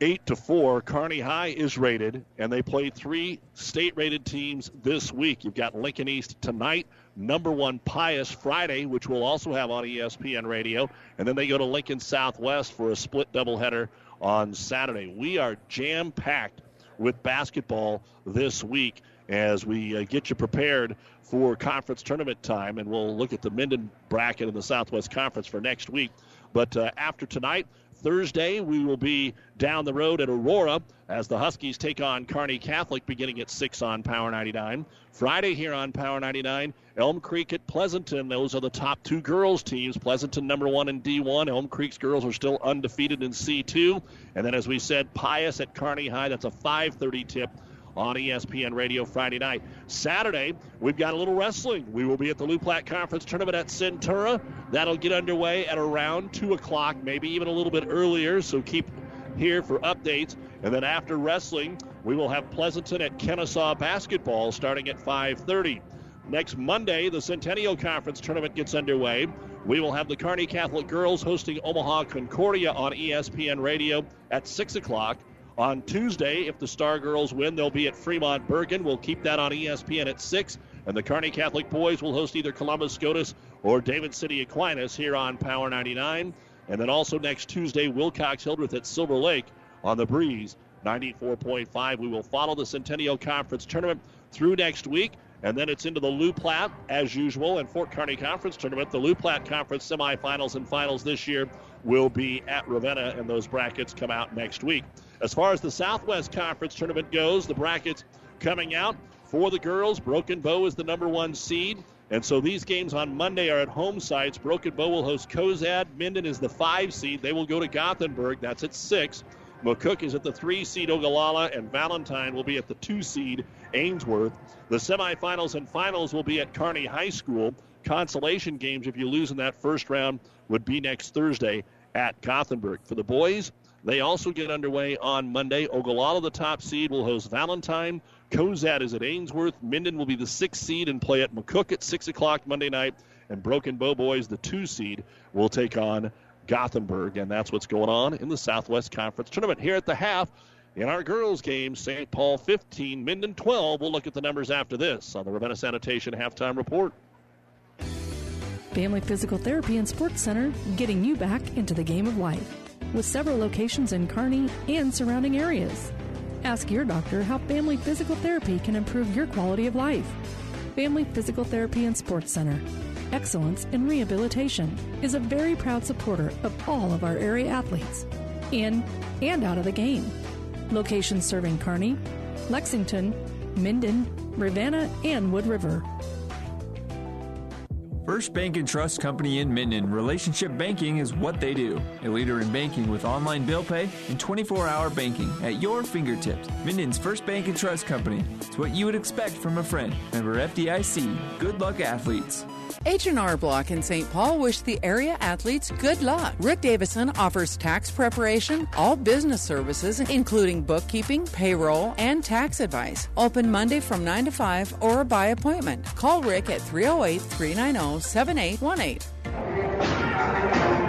eight to four. Kearney High is rated, and they play three state-rated teams this week. You've got Lincoln East tonight number one Pius Friday, which we'll also have on ESPN Radio. And then they go to Lincoln Southwest for a split doubleheader on Saturday. We are jam packed with basketball this week as we uh, get you prepared for conference tournament time. And we'll look at the Minden bracket in the Southwest Conference for next week. But uh, after tonight, Thursday, we will be down the road at Aurora as the Huskies take on Kearney Catholic beginning at 6 on Power 99. Friday here on Power 99, Elm Creek at Pleasanton. Those are the top two girls teams. Pleasanton number one in D1. Elm Creek's girls are still undefeated in C2. And then, as we said, Pius at Kearney High. That's a 5:30 tip on ESPN Radio Friday night. Saturday, we've got a little wrestling. We will be at the Loup Platte Conference Tournament at Centura. That'll get underway at around 2 o'clock, maybe even a little bit earlier, so keep here for updates. And then after wrestling, we will have Pleasanton at Kenesaw basketball starting at 5:30. Next Monday, the Centennial Conference tournament gets underway. We will have the Kearney Catholic girls hosting Omaha Concordia on ESPN Radio at 6 o'clock. On Tuesday, if the Star Girls win, they'll be at Fremont Bergan. We'll keep that on ESPN at 6. And the Kearney Catholic boys will host either Columbus SCOTUS or David City Aquinas here on Power 99. And then also next Tuesday, Wilcox Hildreth at Silver Lake on the Breeze 94.5. We will follow the Centennial Conference tournament through next week. And then it's into the Loup Platte, as usual, and Fort Kearney Conference Tournament. The Loup Platte Conference semifinals and finals this year will be at Ravenna, and those brackets come out next week. As far as the Southwest Conference Tournament goes, the brackets coming out for the girls. Broken Bow is the number one seed. And so these games on Monday are at home sites. Broken Bow will host Cozad. Minden is the five seed. They will go to Gothenburg. That's at six. McCook is at the three seed Ogallala, and Valentine will be at the two seed Ainsworth. The semifinals and finals will be at Kearney High School. Consolation games, if you lose in that first round, would be next Thursday at Gothenburg. For the boys, they also get underway on Monday. Ogallala, the top seed, will host Valentine. Cozad is at Ainsworth. Minden will be the sixth seed and play at McCook at 6 o'clock Monday night. And Broken Bow Boys, the two seed, will take on Gothenburg. And that's what's going on in the Southwest Conference Tournament. Here at the half, in our girls' game, St. Paul 15, Minden 12. We'll look at the numbers after this on the Ravenna Sanitation Halftime Report. Family Physical Therapy and Sports Center, getting you back into the game of life. With several locations in Kearney and surrounding areas. Ask your doctor how family physical therapy can improve your quality of life. Family Physical Therapy and Sports Center. Excellence in Rehabilitation is a very proud supporter of all of our area athletes, in and out of the game. Locations serving Kearney, Lexington, Minden, Ravenna, and Wood River. First Bank and Trust Company in Minden. Relationship banking is what they do. A leader in banking with online bill pay and 24 hour banking at your fingertips. Minden's First Bank and Trust Company. It's what you would expect from a friend. Member FDIC. Good luck, athletes. H&R Block in St. Paul wish the area athletes good luck. Rick Davison offers tax preparation, all business services, including bookkeeping, payroll, and tax advice. Open Monday from 9 to 5 or by appointment. Call Rick at 308 390 7818.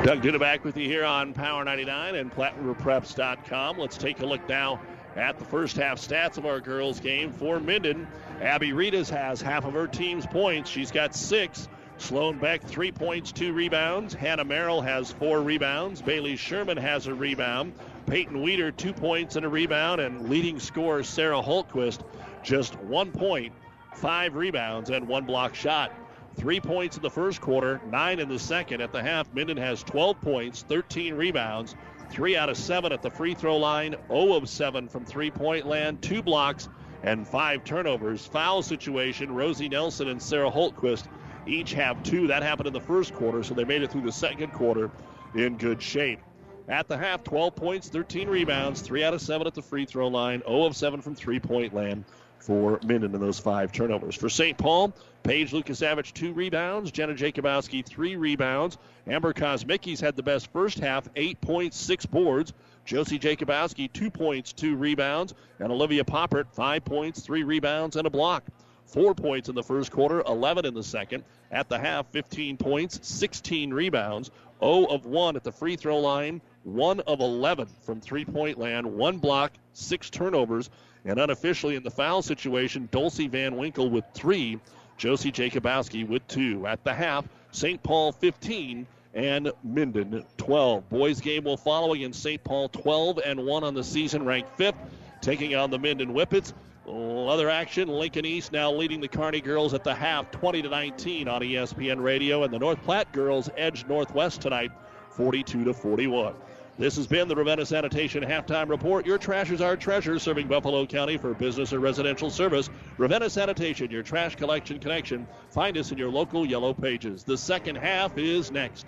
Doug Duda back with you here on Power 99 and PlatteRiverPreps.com. Let's take a look now at the first half stats of our girls' game for Minden. Abby Reedus has half of her team's points. She's got six. Sloan Beck, three points, two rebounds. Hannah Merrill has four rebounds. Bailey Sherman has a rebound. Peyton Weeder, two points and a rebound. And leading scorer Sarah Holtquist, just one point, five rebounds, and one block shot. Three points in the first quarter, nine in the second. At the half, Minden has 12 points, 13 rebounds, three out of seven at the free throw line, 0 of 7 from three point land, two blocks, and five turnovers. Foul situation, Rosie Nelson and Sarah Holtquist each have two. That happened in the first quarter, so they made it through the second quarter in good shape. At the half, 12 points, 13 rebounds, 3 out of 7 at the free throw line, 0 of 7 from three point land for Minden in those five turnovers. For St. Paul, Paige Lukasavage, two rebounds. Jenna Jacobowski, three rebounds. Amber Kosmicki's had the best first half, eight points, six boards. Josie Jacobowski, two points, two rebounds. And Olivia Poppert, five points, three rebounds, and a block. Four points in the first quarter, 11 in the second. At the half, 15 points, 16 rebounds, 0 of 1 at the free throw line, 1 of 11 from three point land, one block, six turnovers, and unofficially in the foul situation, Dulcie Van Winkle with three, Josie Jacobowski with two. At the half, St. Paul 15 and Minden 12. Boys game will follow against St. Paul 12 and 1 on the season, ranked fifth, taking on the Minden Whippets. Other action, Lincoln East now leading the Kearney girls at the half, 20 to 19 on ESPN Radio, and the North Platte girls edge Northwest tonight, 42 to 41. This has been the Ravenna Sanitation Halftime Report. Your trash is our treasure, serving Buffalo County for business or residential service. Ravenna Sanitation, your trash collection connection. Find us in your local yellow pages. The second half is next.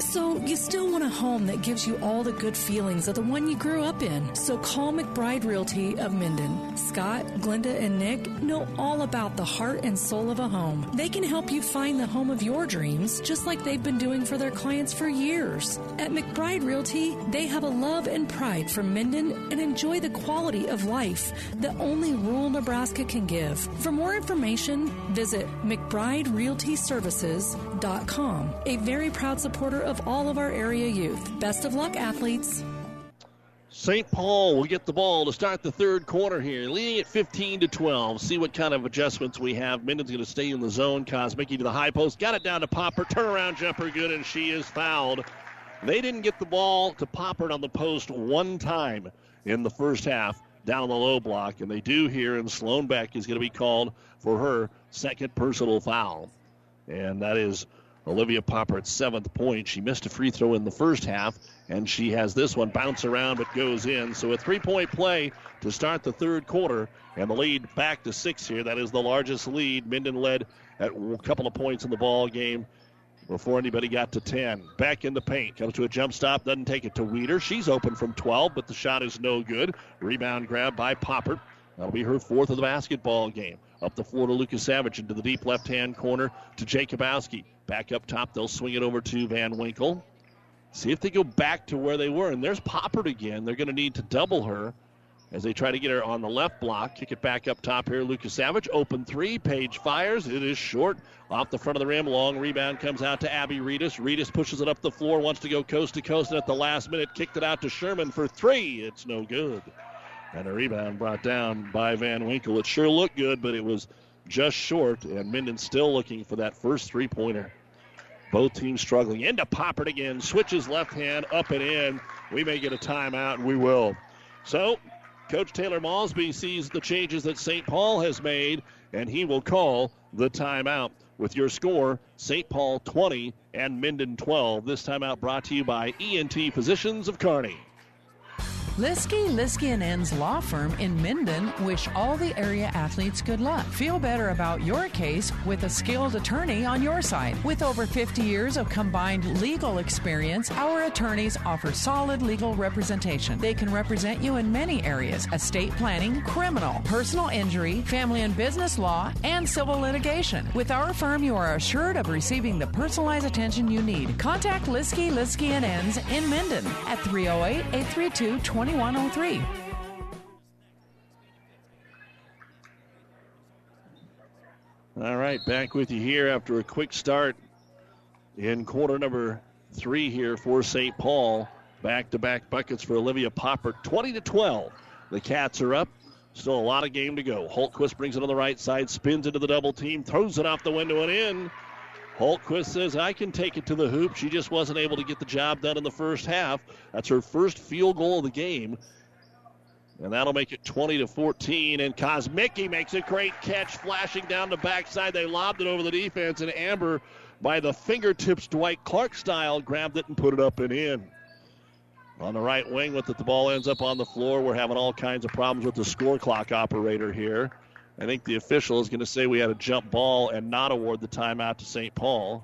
So, you still want a home that gives you all the good feelings of the one you grew up in. So, call McBride Realty of Minden. Scott, Glenda, and Nick know all about the heart and soul of a home. They can help you find the home of your dreams, just like they've been doing for their clients for years. At McBride Realty, they have a love and pride for Minden and enjoy the quality of life that only rural Nebraska can give. For more information, visit McBrideRealtyServices.com. A very proud supporter of all of our area youth. Best of luck, athletes. St. Paul will get the ball to start the third quarter here, leading at 15 to 12. See what kind of adjustments we have. Minden's going to stay in the zone. Kosmicki to the high post, got it down to Poppert. Turnaround jumper good, and she is fouled. They didn't get the ball to Poppert on the post one time in the first half down the low block, and they do here, and Sloan Beck is going to be called for her second personal foul. And that is Olivia Poppert at seventh point. She missed a free throw in the first half, and she has this one bounce around but goes in. So a three point play to start the third quarter, and the lead back to six here. That is the largest lead. Minden led at a couple of points in the ball game before anybody got to 10. Back in the paint. Comes to a jump stop. Doesn't take it to Weeder. She's open from 12, but the shot is no good. Rebound grab by Poppert. That'll be her fourth of the basketball game. Up the floor to Lukasavage into the deep left hand corner to Jacobowski. Back up top, they'll swing it over to Van Winkle. See if they go back to where they were. And there's Poppert again. They're going to need to double her. as they try to get her on the left block. Kick it back up top here. Lukasavage, open three. Paige fires. It is short off the front of the rim. Long rebound comes out to Abby Reedus. Reedus pushes it up the floor, wants to go coast to coast, and at the last minute kicked it out to Sherman for three. It's no good. And a rebound brought down by Van Winkle. It sure looked good, but it was just short, and Minden still looking for that first three pointer. Both teams struggling. Into Poppert again. Switches left hand up and in. We may get a timeout, and we will. So Coach Taylor Malsby sees the changes that St. Paul has made, and he will call the timeout. With your score, St. Paul 20 and Minden 12. This timeout brought to you by ENT Physicians of Kearney. Liskey, Liskey and Ends Law Firm in Minden wish all the area athletes good luck. Feel better about your case with a skilled attorney on your side. With over 50 years of combined legal experience, our attorneys offer solid legal representation. They can represent you in many areas estate planning, criminal, personal injury, family and business law, and civil litigation. With our firm, you are assured of receiving the personalized attention you need. Contact Liskey, Liskey and Ends in Minden at 308 832 2103. All right, back with you here after a quick start in quarter number three here for St. Paul. Back to back buckets for Olivia Poppert. 20 to 12. The Cats are up. Still a lot of game to go. Holtquist brings it on the right side, spins into the double team, throws it off the window and in. Holtquist says, I can take it to the hoop. She just wasn't able to get the job done in the first half. That's her first field goal of the game. And that'll make it 20 to 14. And Kosmicki makes a great catch, flashing down the backside. They lobbed it over the defense, and Amber, by the fingertips, Dwight Clark style, grabbed it and put it up and in. On the right wing, with it, the ball ends up on the floor. We're having all kinds of problems with the score clock operator here. I think the official is going to say we had a jump ball and not award the timeout to St. Paul.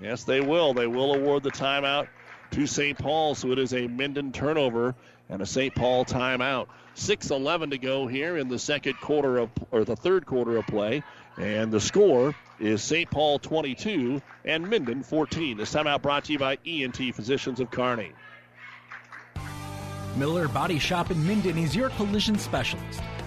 Yes, they will. They will award the timeout to St. Paul, so it is a Minden turnover and a St. Paul timeout. 6:11 to go here in the second quarter of or the third quarter of play, and the score is St. Paul 22 and Minden 14. This timeout brought to you by ENT Physicians of Kearney. Miller Body Shop in Minden is your collision specialist.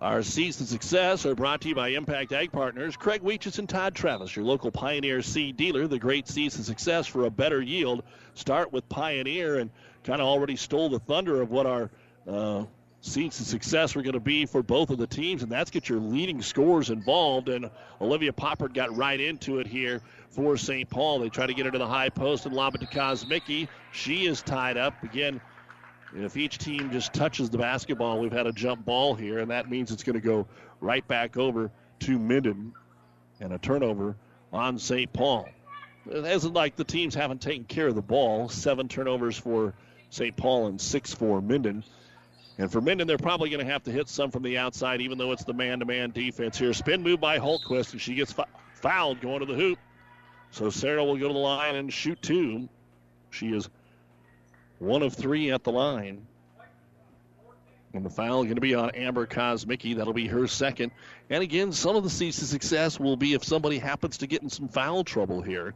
Our seeds and success are brought to you by Impact Ag Partners, Craig Weeches and Todd Travis, your local Pioneer seed dealer. The great seeds and success for a better yield. Start with Pioneer and kind of already stole the thunder of what our uh, seeds and success were going to be for both of the teams, and that's get your leading scores involved. And Olivia Poppert got right into it here for St. Paul. They try to get her to the high post and lob it to Kosmicki. She is tied up again. If each team just touches the basketball, we've had a jump ball here, and that means it's going to go right back over to Minden and a turnover on St. Paul. It isn't like the teams haven't taken care of the ball. Seven turnovers for St. Paul and six for Minden. And for Minden, they're probably going to have to hit some from the outside, even though it's the man to man defense here. Spin move by Holtquist, and she gets fouled going to the hoop. So Sarah will go to the line and shoot two. She is one of three at the line. And the foul is going to be on Amber Kosmicki. That'll be her second. And again, some of the seeds to success will be if somebody happens to get in some foul trouble here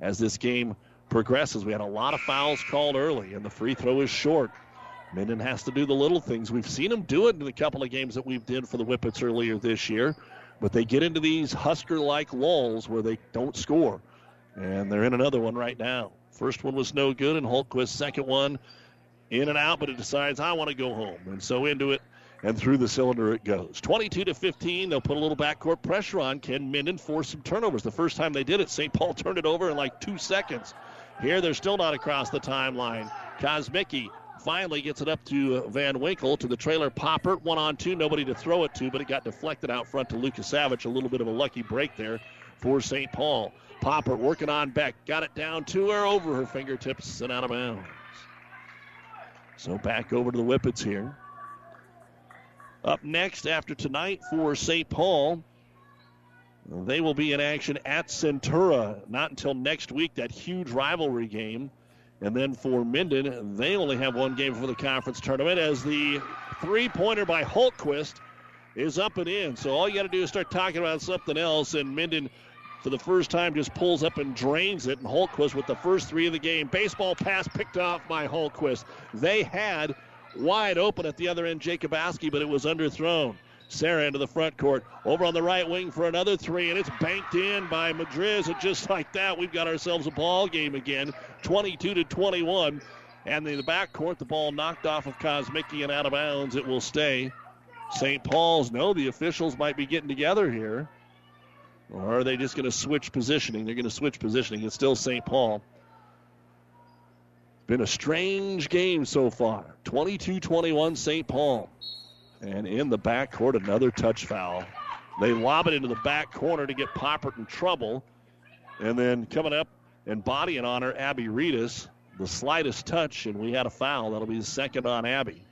as this game progresses. We had a lot of fouls called early, and the free throw is short. Minden has to do the little things. We've seen them do it in a couple of games that we've did for the Whippets earlier this year, but they get into these Husker-like lulls where they don't score, and they're in another one right now. First one was no good, and Holtquist second one in and out, but it decides I want to go home, and so into it and through the cylinder it goes. 22 to 15. They'll put a little backcourt pressure on. Can Minden force some turnovers? The first time they did it, St. Paul turned it over in like two seconds. Here they're still not across the timeline. Kosmicki finally gets it up to Van Winkle to the trailer Poppert. One on two, nobody to throw it to, but it got deflected out front to Lukasavage. A little bit of a lucky break there for St. Paul. Poppert working on Beck. Got it down to her over her fingertips and out of bounds. So back over to the Whippets here. Up next after tonight for St. Paul, They will be in action at Centura not until next week, that huge rivalry game. And then for Minden, they only have one game for the conference tournament as the three pointer by Holtquist is up and in. So all you got to do is start talking about something else. And Minden, for the first time, just pulls up and drains it. And Holtquist with the first three of the game. Baseball pass picked off by Holtquist. They had wide open at the other end Jacobowski, but it was underthrown. Sarah into the front court. Over on the right wing for another three, and it's banked in by Madriz. And just like that, we've got ourselves a ball game again, 22 to 21. And in the back court, the ball knocked off of Kosmicki and out of bounds. It will stay. St. Paul's no, the officials might be getting together here. Or are they just going to switch positioning? They're going to switch positioning. It's still St. Paul. Been a strange game so far. 22 21 St. Paul. And in the backcourt, another touch foul. They lob it into the back corner to get Poppert in trouble. And then coming up and bodying on her, Abby Reedus. The slightest touch, and we had a foul. That'll be the second on Abby.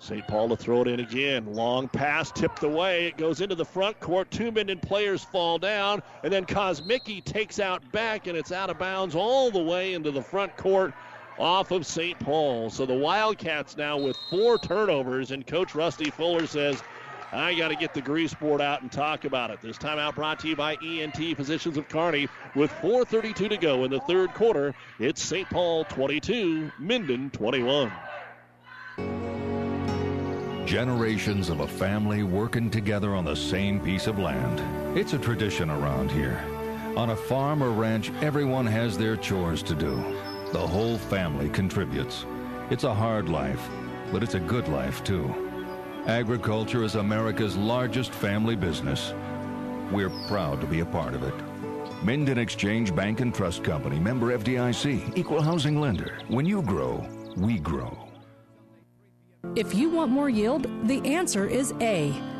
St. Paul to throw it in again. Long pass tipped away. It goes into the front court. Two Minden players fall down. And then Kosmicki takes out back, and it's out of bounds all the way into the front court off of St. Paul. So the Wildcats now with four turnovers, and Coach Rusty Fuller says, I got to get the grease board out and talk about it. This timeout brought to you by ENT Physicians of Kearney. With 4.32 to go in the third quarter, it's St. Paul 22, Minden 21. Generations of a family working together on the same piece of land. It's a tradition around here. On a farm or ranch, everyone has their chores to do. The whole family contributes. It's a hard life, but it's a good life too. Agriculture is America's largest family business. We're proud to be a part of it. Minden Exchange Bank and Trust Company, member FDIC, equal housing lender. When you grow, we grow. If you want more yield, the answer is A.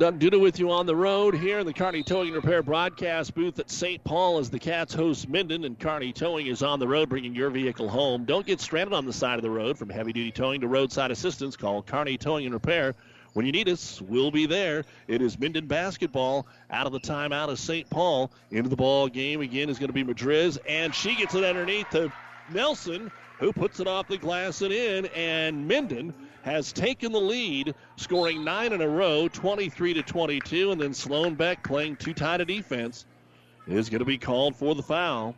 Doug Duda with you on the road here in the Kearney Towing and Repair broadcast booth at St. Paul as the Cats host Minden and Kearney Towing is on the road bringing your vehicle home. Don't get stranded on the side of the road from heavy duty towing to roadside assistance. Call Kearney Towing and Repair. When you need us, we'll be there. It is Minden basketball out of the timeout of St. Paul. Into the ball game again is going to be Madriz, and she gets it underneath to Nelson, who puts it off the glass and in, and Minden has taken the lead, scoring nine in a row, 23 to 22, and then Sloan Beck playing too tight a defense is going to be called for the foul.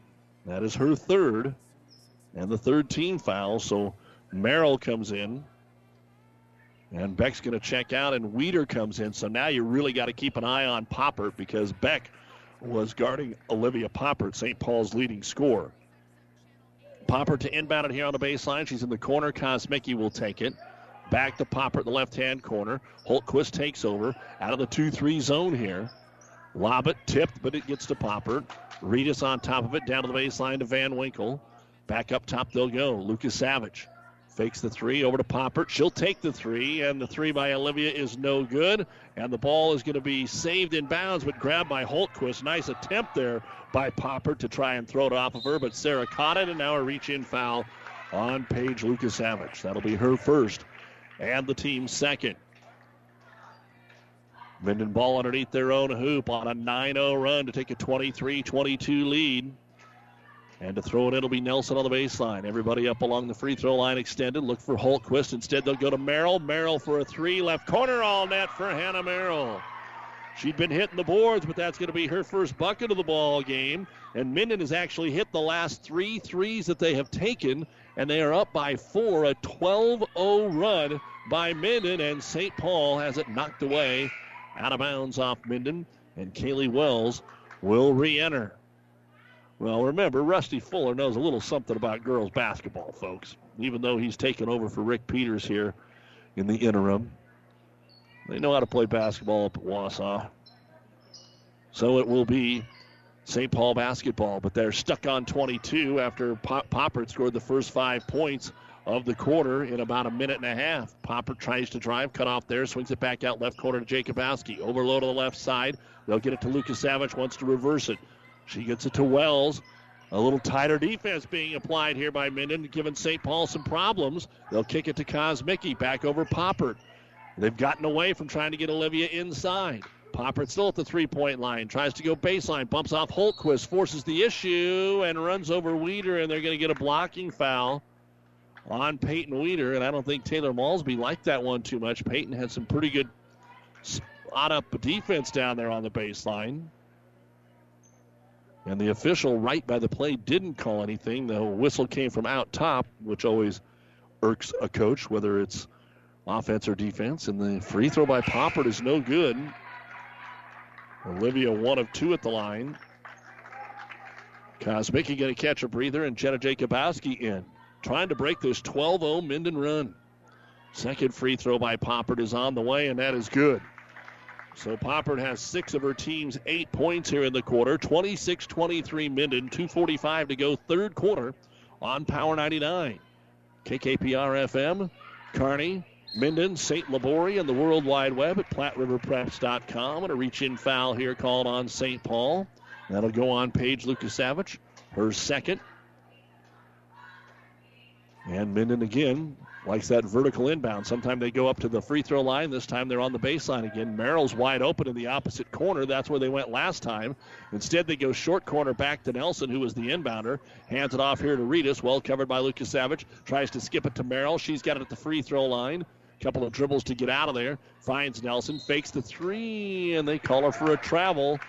That is her third, and the third team foul. So Merrill comes in, and Beck's going to check out, and Weeder comes in. So now you really got to keep an eye on Poppert because Beck was guarding Olivia Poppert, St. Paul's leading scorer. Poppert to inbound it here on the baseline. She's in the corner. Kosmicki will take it. Back to Poppert in the left hand corner. Holtquist takes over out of the 2 3 zone here. Lob it, tipped, but it gets to Poppert. Reedus on top of it, down to the baseline to Van Winkle. Back up top they'll go. Lukasavage fakes the three over to Poppert. She'll take the three, and the three by Olivia is no good. And the ball is going to be saved in bounds, but grabbed by Holtquist. Nice attempt there by Poppert to try and throw it off of her, but Sarah caught it, and now a reach in foul on Paige Lukasavage. That'll be her first and the team second. Minden ball underneath their own hoop on a 9 0 run to take a 23 22 lead. And to throw it, it'll be Nelson on the baseline. Everybody up along the free throw line extended. Look for Holtquist. Instead, they'll go to Merrill. Merrill for a three. Left corner, all net for Hannah Merrill. She'd been hitting the boards, but that's going to be her first bucket of the ball game. And Minden has actually hit the last three threes that they have taken, and they are up by four. A 12 0 run by Minden, and St. Paul has it knocked away out of bounds off Minden, and Kaylee Wells will re enter. Well, remember, Rusty Fuller knows a little something about girls basketball, folks, even though he's taken over for Rick Peters here in the interim. They know how to play basketball up at Wausa. So it will be St. Paul basketball, but they're stuck on 22 after Pop- Poppert scored the first five points of the quarter in about a minute and a half. Poppert tries to drive, cut off there, swings it back out left corner to Jacobowski. Overload on the left side. They'll get it to Lukasavage, wants to reverse it. She gets it to Wells. A little tighter defense being applied here by Minden, giving St. Paul some problems. They'll kick it to Kosmicki, back over Poppert. They've gotten away from trying to get Olivia inside. Poppert still at the three point line, tries to go baseline, bumps off Holtquist, forces the issue, and runs over Weeder, and they're going to get a blocking foul on Peyton Weeder. And I don't think Taylor Malsby liked that one too much. Peyton had some pretty good spot up defense down there on the baseline. And the official, right by the play, didn't call anything. The whistle came from out top, which always irks a coach, whether it's offense or defense. And the free throw by Poppert is no good. Olivia, one of two at the line. Kosmicki going to catch a breather, and Jenna Jacobowski in. Trying to break this 12 0 Minden run. Second free throw by Poppert is on the way, and that is good. So Poppert has six of her team's eight points here in the quarter. 26 23 Minden, 2.45 to go, third quarter on Power 99. KKPR FM, Kearney, Minden, St. Libory, and the World Wide Web at PlatteRiverPreps.com. And a reach in foul here called on St. Paul. That'll go on Paige Lukasavage, her second. And Minden again likes that vertical inbound. Sometimes they go up to the free throw line. This time they're on the baseline again. Merrill's wide open in the opposite corner. That's where they went last time. Instead, they go short corner back to Nelson, who was the inbounder. Hands it off here to Reedus. Well covered by Lukasavage. Tries to skip it to Merrill. She's got it at the free throw line. Couple of dribbles to get out of there. Finds Nelson. Fakes the three, and they call her for a travel.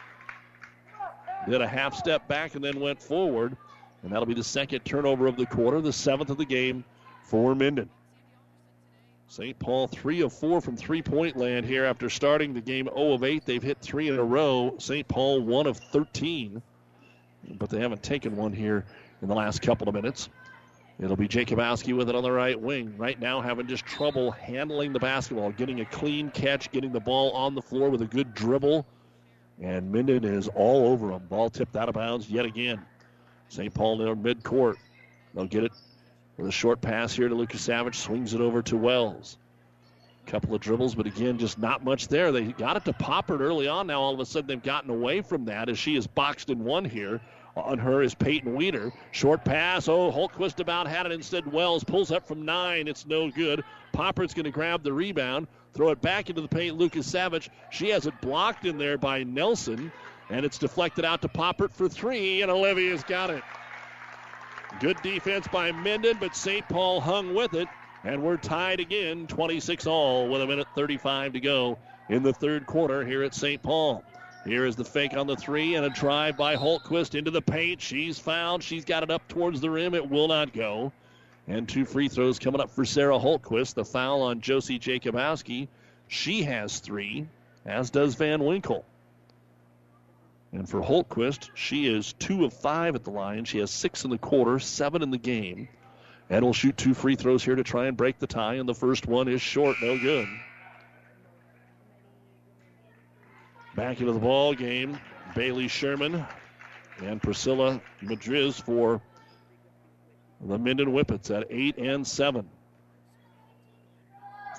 Did a half step back and then went forward. And that'll be the second turnover of the quarter, the seventh of the game for Minden. St. Paul, three of four from three point land here after starting the game 0 of 8. They've hit three in a row. St. Paul, one of 13, but they haven't taken one here in the last couple of minutes. It'll be Jacobowski with it on the right wing. Right now, having just trouble handling the basketball, getting a clean catch, getting the ball on the floor with a good dribble. And Minden is all over him. Ball tipped out of bounds yet again. St. Paul near midcourt. They'll get it with a short pass here to Lukasavage. Swings it over to Wells. Couple of dribbles, but again, just not much there. They got it to Poppert early on. Now all of a sudden they've gotten away from that as she is boxed in one here. On her is Peyton Weeder. Short pass. Oh, Holtquist about had it. Instead, Wells pulls up from nine. It's no good. Poppert's going to grab the rebound, throw it back into the paint. Lukasavage. She has it blocked in there by Nelson, and it's deflected out to Poppert for three, and Olivia's got it. Good defense by Minden, but St. Paul hung with it, and we're tied again, 26 all, with a minute 35 to go in the third quarter here at St. Paul. Here is the fake on the three and a drive by Holtquist into the paint. She's fouled. She's got it up towards the rim. It will not go. And two free throws coming up for Sarah Holtquist. The foul on Josie Jacobowski. She has three, as does Van Winkle. And for Holtquist, she is two of five at the line. She has six in the quarter, seven in the game. And will shoot two free throws here to try and break the tie. And the first one is short, no good. Back into the ball game, Bailey Sherman and Priscilla Madriz for the Minden Whippets at eight and seven.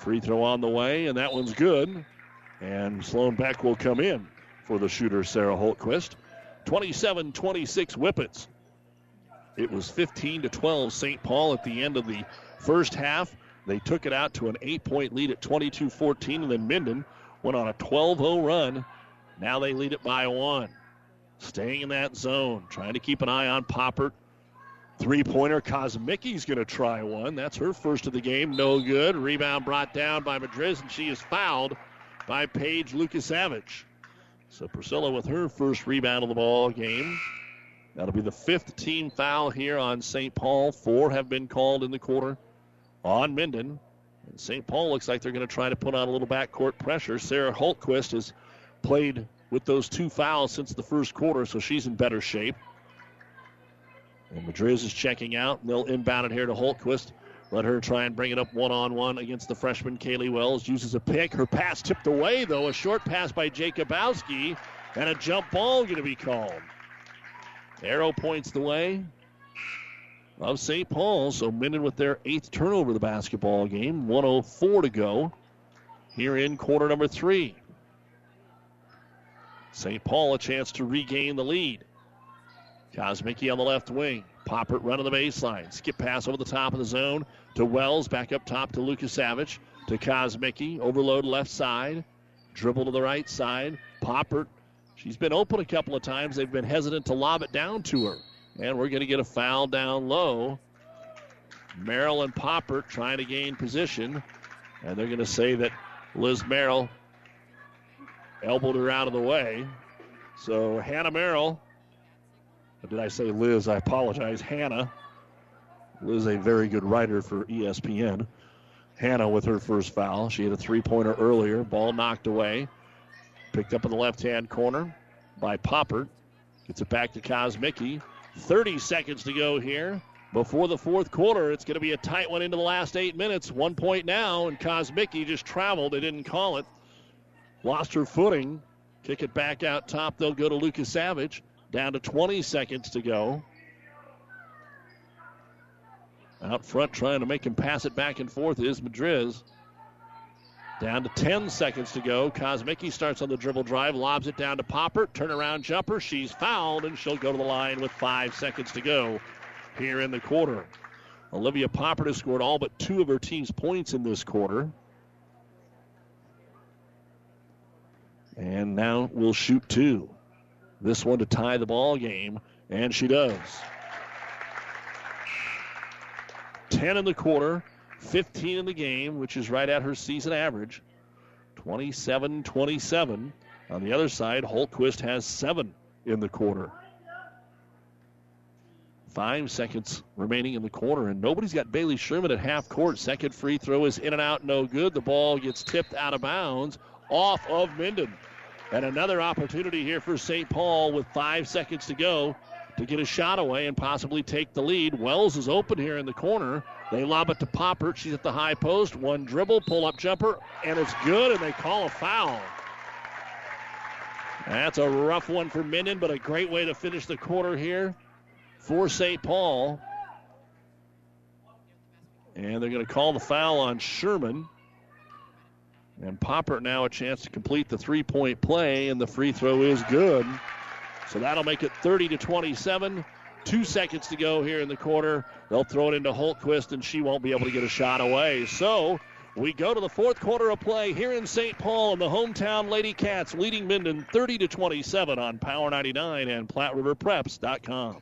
Free throw on the way, and that one's good. And Sloan Beck will come in for the shooter, Sarah Holtquist. 27 26 Whippets. It was 15 to 12 St. Paul at the end of the first half. They took it out to an eight point lead at 22 14, and then Minden went on a 12 0 run now they lead it by one. Staying in that zone, trying to keep an eye on Poppert. Three pointer, Kosmicki's going to try one. That's her first of the game. No good. Rebound brought down by Madriz, and she is fouled by Paige Lukasavage. So Priscilla with her first rebound of the ball game. That'll be the fifth team foul here on St. Paul. Four have been called in the quarter on Minden. And St. Paul looks like they're going to try to put on a little backcourt pressure. Sarah Holtquist has played with those two fouls since the first quarter, so she's in better shape. And Madriz is checking out. and They'll inbound it here to Holtquist. Let her try and bring it up one on one against the freshman Kaylee Wells. Uses a pick. Her pass tipped away, though. A short pass by Jacobowski. And a jump ball going to be called. Arrow points the way of St. Paul. So Minden with their eighth turnover of the basketball game. 104 to go here in quarter number three. St. Paul a chance to regain the lead. Kosmicki on the left wing. Poppert running the baseline. Skip pass over the top of the zone to Wells. Back up top to Lukasavage. To Kosmicki. Overload left side. Dribble to the right side. Poppert. She's been open a couple of times. They've been hesitant to lob it down to her. And we're going to get a foul down low. Merrill and Poppert trying to gain position. And they're going to say that Liz Merrill elbowed her out of the way. So Hannah Merrill, did I say Liz? I apologize. Hannah. Liz, a very good writer for ESPN. Hannah with her first foul. She had a three pointer earlier. Ball knocked away. Picked up in the left hand corner by Poppert. Gets it back to Kosmicki. 30 seconds to go here before the fourth quarter. It's going to be a tight one into the last eight minutes. One point now, and Kosmicki just traveled. They didn't call it. Lost her footing. Kick it back out top. They'll go to Lukasavage. Down to 20 seconds to go. Out front trying to make him pass it back and forth is Madriz. Down to 10 seconds to go. Kosmicki starts on the dribble drive, lobs it down to Popper. Turnaround jumper. She's fouled, and she'll go to the line with five seconds to go here in the quarter. Olivia Popper has scored all but two of her team's points in this quarter. And now we will shoot two. This one to tie the ball game, and she does. 10 in the quarter, 15 in the game, which is right at her season average. 27 27. On the other side, Holtquist has seven in the quarter. Five seconds remaining in the quarter, and nobody's got Bailey Sherman at half court. Second free throw is in and out, no good. The ball gets tipped out of bounds off of Minden. And another opportunity here for St. Paul with five seconds to go to get a shot away and possibly take the lead. Wells is open here in the corner. They lob it to Poppert. She's at the high post. One dribble, pull up jumper, and it's good, and they call a foul. That's a rough one for Minden, but a great way to finish the quarter here for St. Paul. And they're going to call the foul on Sherman. And Popper now a chance to complete the three point play, and the free throw is good. So that'll make it 30 to 27. Two seconds to go here in the quarter. They'll throw it into Holtquist, and she won't be able to get a shot away. So we go to the fourth quarter of play here in St. Paul, and the hometown Lady Cats leading Minden 30 to 27 on Power 99 and PlatteRiverPreps.com.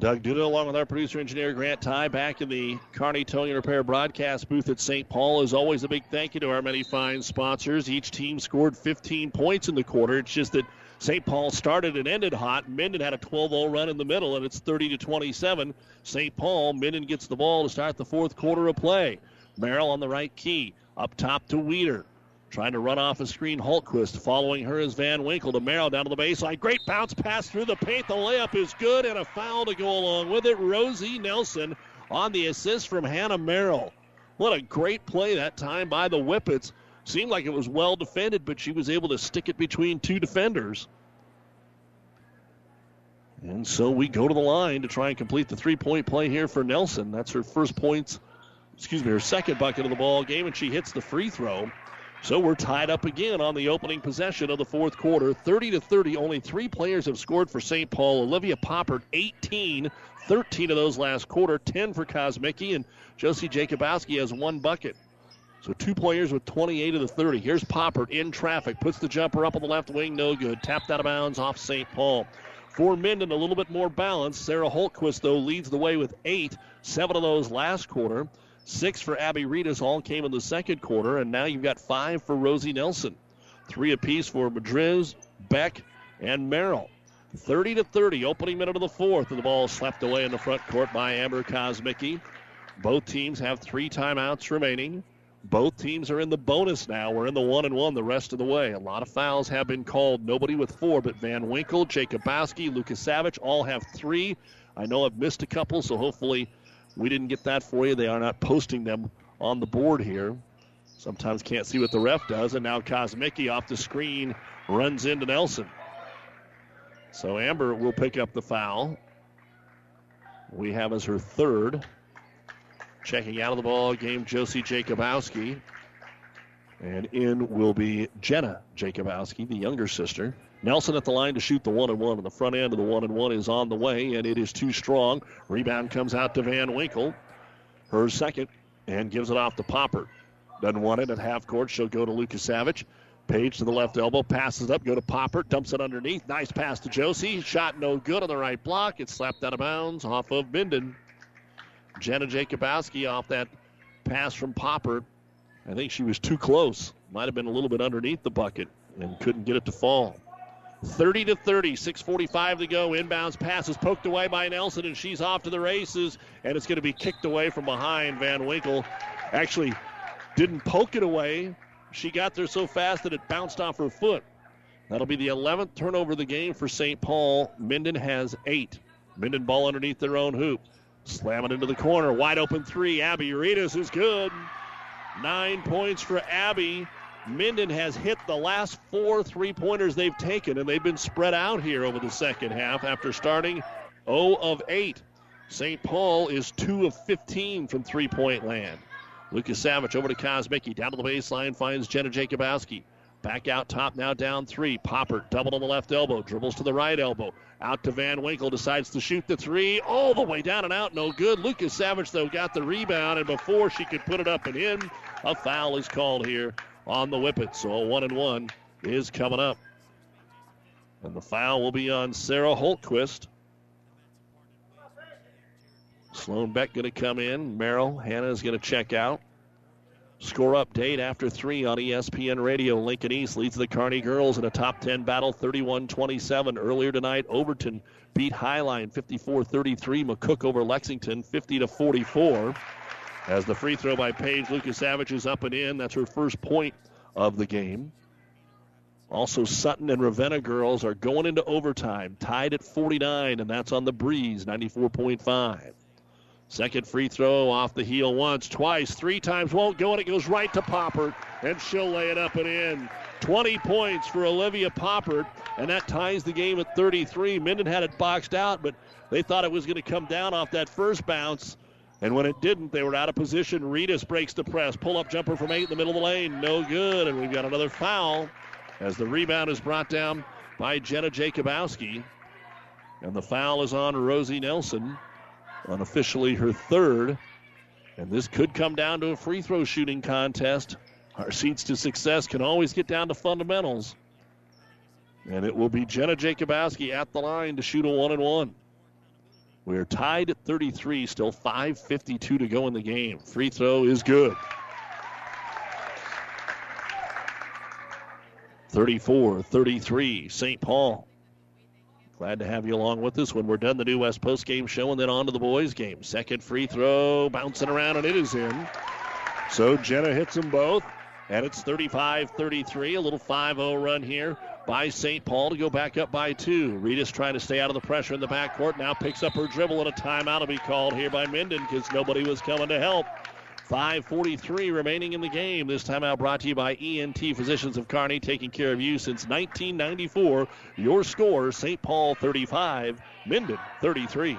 Doug Duda, along with our producer engineer Grant Ty, back in the Kearney Towing and Repair broadcast booth at St. Paul. As always, a big thank you to our many fine sponsors. Each team scored 15 points in the quarter. It's just that St. Paul started and ended hot. Minden had a 12 0 run in the middle, and it's 30 to 27. St. Paul, Minden gets the ball to start the fourth quarter of play. Merrill on the right key. Up top to Weeder. Trying to run off a screen, Holtquist. Following her is Van Winkle to down to the baseline. Great bounce pass through the paint. The layup is good and a foul to go along with it. Rosie Nelson on the assist from Hannah Merrill. What a great play that time by the Whippets. Seemed like it was well defended, but she was able to stick it between two defenders. And so we go to the line to try and complete the three point play here for Nelson. That's her first points, excuse me, her second bucket of the ball game, and she hits the free throw. So we're tied up again on the opening possession of the fourth quarter. 30 to 30. Only three players have scored for St. Paul. Olivia Poppert, 18, 13 of those last quarter, 10 for Kosmicki, and Josie Jacobowski has one bucket. So two players with 28 of the 30. Here's Poppert in traffic, puts the jumper up on the left wing, no good. Tapped out of bounds off St. Paul. For Minden, a little bit more balance. Sarah Holtquist, though, leads the way with eight, seven of those last quarter. Six for Abby Reedus all came in the second quarter, and now you've got five for Rosie Nelson. Three apiece for Madriz, Beck, and Merrill. 30 to 30, opening minute of the fourth, and the ball slapped away in the front court by Amber Kosmicki. Both teams have three timeouts remaining. Both teams are in the bonus now. We're in the one and one the rest of the way. A lot of fouls have been called. Nobody with four, but Van Winkle, Jacobowski, Lukasavage all have three. I know I've missed a couple, so hopefully we didn't get that for you. They are not posting them on the board here. Sometimes can't see what the ref does, and now Kosmicki off the screen runs into Nelson. So Amber will pick up the foul. We have as her third. Checking out of the ball game, Josie Jacobowski. And in will be Jenna Jacobowski, the younger sister. Nelson at the line to shoot the one and one, and the front end of the one and one is on the way, and it is too strong. Rebound comes out to Van Winkle, her second, and gives it off to Popper. Doesn't want it at half court. She'll go to Lucas Savage. Paige to the left elbow, passes up, go to Popper, dumps it underneath. Nice pass to Josie. Shot no good on the right block. It's slapped out of bounds off of Minden. Jenna Jacobowski off that pass from Popper. I think she was too close. Might have been a little bit underneath the bucket and couldn't get it to fall. 30 to 30, 6:45 to go. Inbounds pass is poked away by Nelson, and she's off to the races. And it's going to be kicked away from behind. Van Winkle actually didn't poke it away. She got there so fast that it bounced off her foot. That'll be the 11th turnover of the game for St. Paul. Minden has eight. Minden ball underneath their own hoop. Slam it into the corner. Wide open three. Abby Reedus is good. Nine points for Abby. Minden has hit the last four three pointers they've taken, and they've been spread out here over the second half after starting 0 of 8. St. Paul is 2 of 15 from three point land. Lukasavage over to Kosmicki. Down to the baseline finds Jenna Jacobowski. Back out top now down three. Popper double on the left elbow. Dribbles to the right elbow. Out to Van Winkle. Decides to shoot the three. All the way down and out. No good. Lukasavage, though, got the rebound. And before she could put it up and in, a foul is called here on the Whippet. So a one and one is coming up. And the foul will be on Sarah Holtquist. Sloan Beck going to come in. Merrill Hannah is going to check out. Score update after three on ESPN Radio. Lincoln East leads the Kearney girls in a top 10 battle 31 27. Earlier tonight, Overton beat Highline 54 33. McCook over Lexington 50 44. As the free throw by Paige Lukasavage is up and in. That's her first point of the game. Also, Sutton and Ravenna girls are going into overtime, tied at 49, and that's on the breeze 94.5. Second free throw off the heel once, twice, three times won't go, and it goes right to Poppert, and she'll lay it up and in. 20 points for Olivia Poppert, and that ties the game at 33. Minden had it boxed out, but they thought it was going to come down off that first bounce. And when it didn't, they were out of position. Reedus breaks the press. Pull up jumper from eight in the middle of the lane. No good. And we've got another foul as the rebound is brought down by Jenna Jacobowski. And the foul is on Rosie Nelson unofficially her third. And this could come down to a free throw shooting contest. Our seats to success can always get down to fundamentals. And it will be Jenna Jacobowski at the line to shoot a one and one. We're tied at 33, still 5.52 to go in the game. Free throw is good. 34 33, St. Paul. Glad to have you along with us when we're done the New West post game show and then on to the boys game. Second free throw, bouncing around, and it is in. So Jenna hits them both, and it's 35 33. A little 5 0 run here by St. Paul to go back up by two. Reedus trying to stay out of the pressure in the backcourt. Now picks up her dribble, and a timeout will be called here by Minden because nobody was coming to help. 5.43 remaining in the game. This timeout brought to you by ENT Physicians of Kearney, taking care of you since 1994. Your score, St. Paul 35, Minden 33.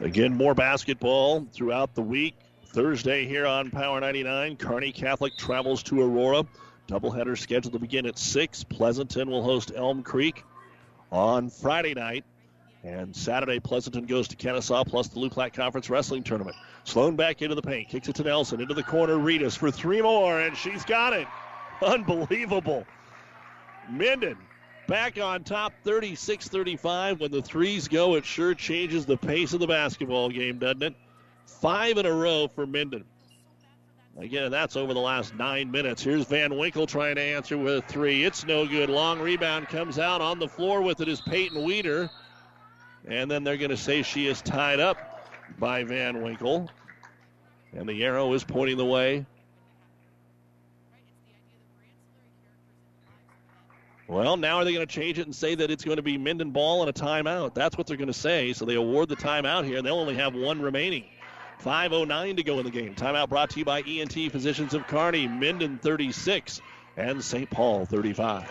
Again, more basketball throughout the week. Thursday here on Power 99, Kearney Catholic travels to Aurora. Doubleheader scheduled to begin at 6. Pleasanton will host Elm Creek on Friday night. And Saturday, Pleasanton goes to Kenesaw plus the Loup Platte Conference Wrestling Tournament. Sloan back into the paint, kicks it to Nelson, into the corner, Reedus for three more, and she's got it. Unbelievable. Minden back on top 36 35. When the threes go, it sure changes the pace of the basketball game, doesn't it? Five in a row for Minden. Again, that's over the last nine minutes. Here's Van Winkle trying to answer with a three. It's no good. Long rebound comes out on the floor with it is Peyton Weeder. And then they're going to say she is tied up by Van Winkle. And the arrow is pointing the way. Well, now are they going to change it and say that it's going to be Minden ball and a timeout? That's what they're going to say. So they award the timeout here, and they'll only have one remaining. 5.09 to go in the game. Timeout brought to you by ENT Physicians of Kearney. Minden 36 and St. Paul 35.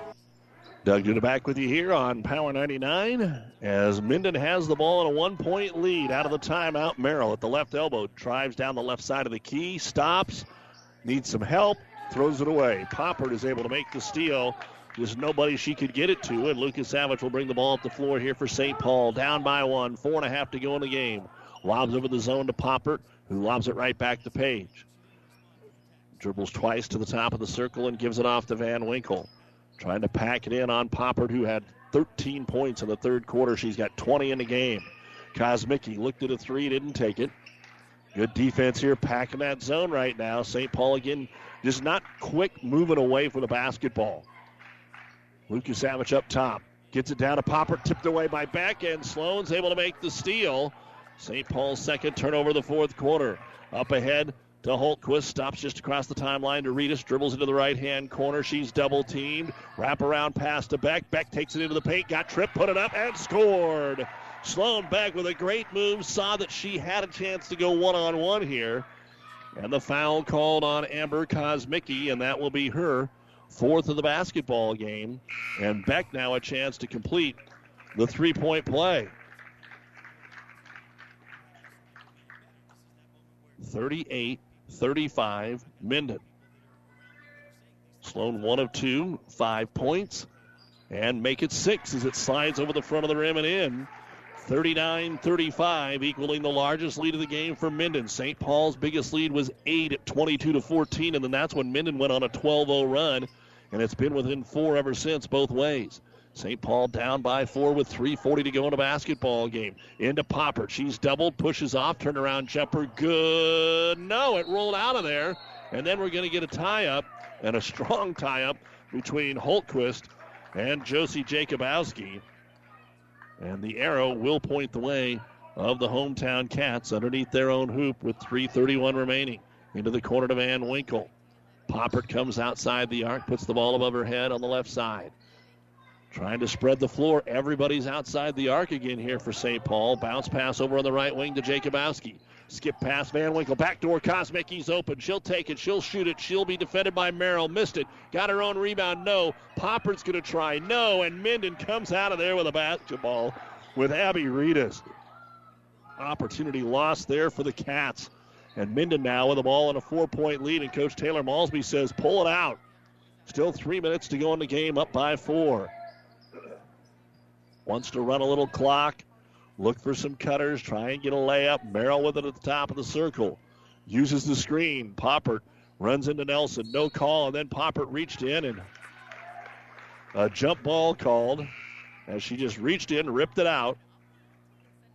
Doug Duda back with you here on Power 99 as Minden has the ball in a one point lead out of the timeout. Merrill at the left elbow drives down the left side of the key, stops, needs some help, throws it away. Poppert is able to make the steal. There's nobody she could get it to, and Lukasavage will bring the ball up the floor here for St. Paul. Down by one, four and a half to go in the game. Lobs over the zone to Poppert, who lobs it right back to Paige. Dribbles twice to the top of the circle and gives it off to Van Winkle. Trying to pack it in on Poppert, who had 13 points in the third quarter. She's got 20 in the game. Kosmicki looked at a three, didn't take it. Good defense here, packing that zone right now. St. Paul again, just not quick moving away from the basketball. Lukasavage up top. Gets it down to Popper, tipped away by Beck, and Sloan's able to make the steal. St. Paul's second turnover of the fourth quarter. Up ahead, to Holtquist. Stops just across the timeline to Reedus. Dribbles into the right hand corner. She's double teamed. Wrap around pass to Beck. Beck takes it into the paint. Got tripped, put it up, and scored. Sloan Beck with a great move. Saw that she had a chance to go one on one here. And the foul called on Amber Kosmicki, and that will be her fourth of the basketball game. And Beck now a chance to complete the three point play. 38 35 Minden. Sloan one of two, five points, and make it six as it slides over the front of the rim and in. 39 35, equaling the largest lead of the game for Minden. St. Paul's biggest lead was 8 at 22 to 14, and then that's when Minden went on a 12 0 run, and it's been within four ever since, both ways. St. Paul down by four with 3.40 to go in a basketball game. Into Popper. She's doubled, pushes off, turnaround jumper. Good. No, it rolled out of there. And then we're going to get a tie up and a strong tie up between Holtquist and Josie Jacobowski. And the arrow will point the way of the hometown Cats underneath their own hoop with 3.31 remaining. Into the corner to Van Winkle. Poppert comes outside the arc, puts the ball above her head on the left side. Trying to spread the floor. Everybody's outside the arc again here for St. Paul. Bounce pass over on the right wing to Jacobowski. Skip past Van Winkle. Backdoor Kosmicki's open. She'll take it. She'll shoot it. She'll be defended by Merrill. Missed it. Got her own rebound. No. Poppert's going to try. No. And Minden comes out of there with a basketball with Abby Reedus. Opportunity lost there for the Cats. And Minden now with the ball in a four point lead. And Coach Taylor Malsby says, pull it out. Still three minutes to go in the game, up by four. Wants to run a little clock. Look for some cutters. Try and get a layup. Merrill with it at the top of the circle. Uses the screen. Poppert runs into Nelson. No call. And then Poppert reached in and a jump ball called as she just reached in, ripped it out.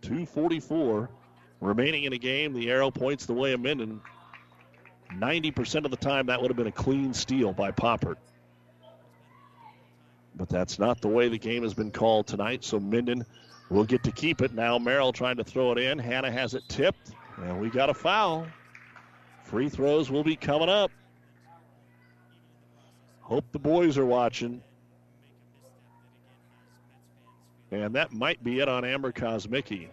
244 remaining in a game. The arrow points the way of Minden. 90% of the time, that would have been a clean steal by Poppert. But that's not the way the game has been called tonight, so Minden will get to keep it. Now Merrill trying to throw it in. Hannah has it tipped, and we got a foul. Free throws will be coming up. Hope the boys are watching. And that might be it on Amber Kosmicki.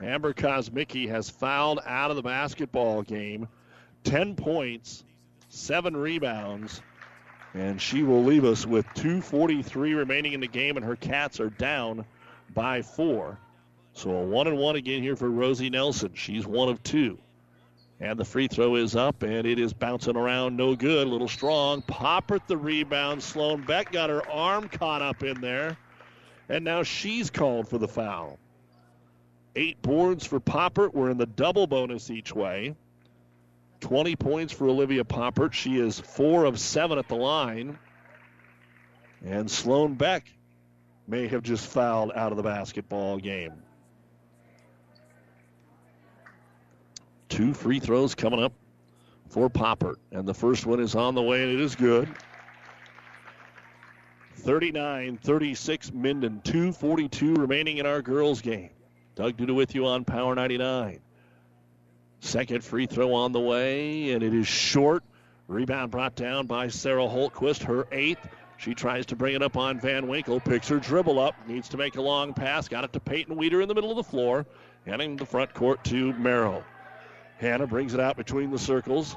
Amber Kosmicki has fouled out of the basketball game. 10 points, 7 rebounds, and she will leave us with 2.43 remaining in the game, and her Cats are down by 4. So a 1 and 1 again here for Rosie Nelson. She's one of two. And the free throw is up, and it is bouncing around, no good. A little strong. Poppert the rebound. Sloan Beck got her arm caught up in there. And now she's called for the foul. Eight boards for Popper. We're in the double bonus each way. 20 points for Olivia Poppert. She is four of seven at the line. And Sloan Beck may have just fouled out of the basketball game. Two free throws coming up for Poppert. And the first one is on the way, and it is good. 39 36 Minden. 2.42 remaining in our girls' game. Doug Duda with you on Power 99. Second free throw on the way, and it is short. Rebound brought down by Sarah Holtquist, her eighth. She tries to bring it up on Van Winkle, picks her dribble up, needs to make a long pass, got it to Peyton Weeder in the middle of the floor, heading the front court to Merrill. Hannah brings it out between the circles,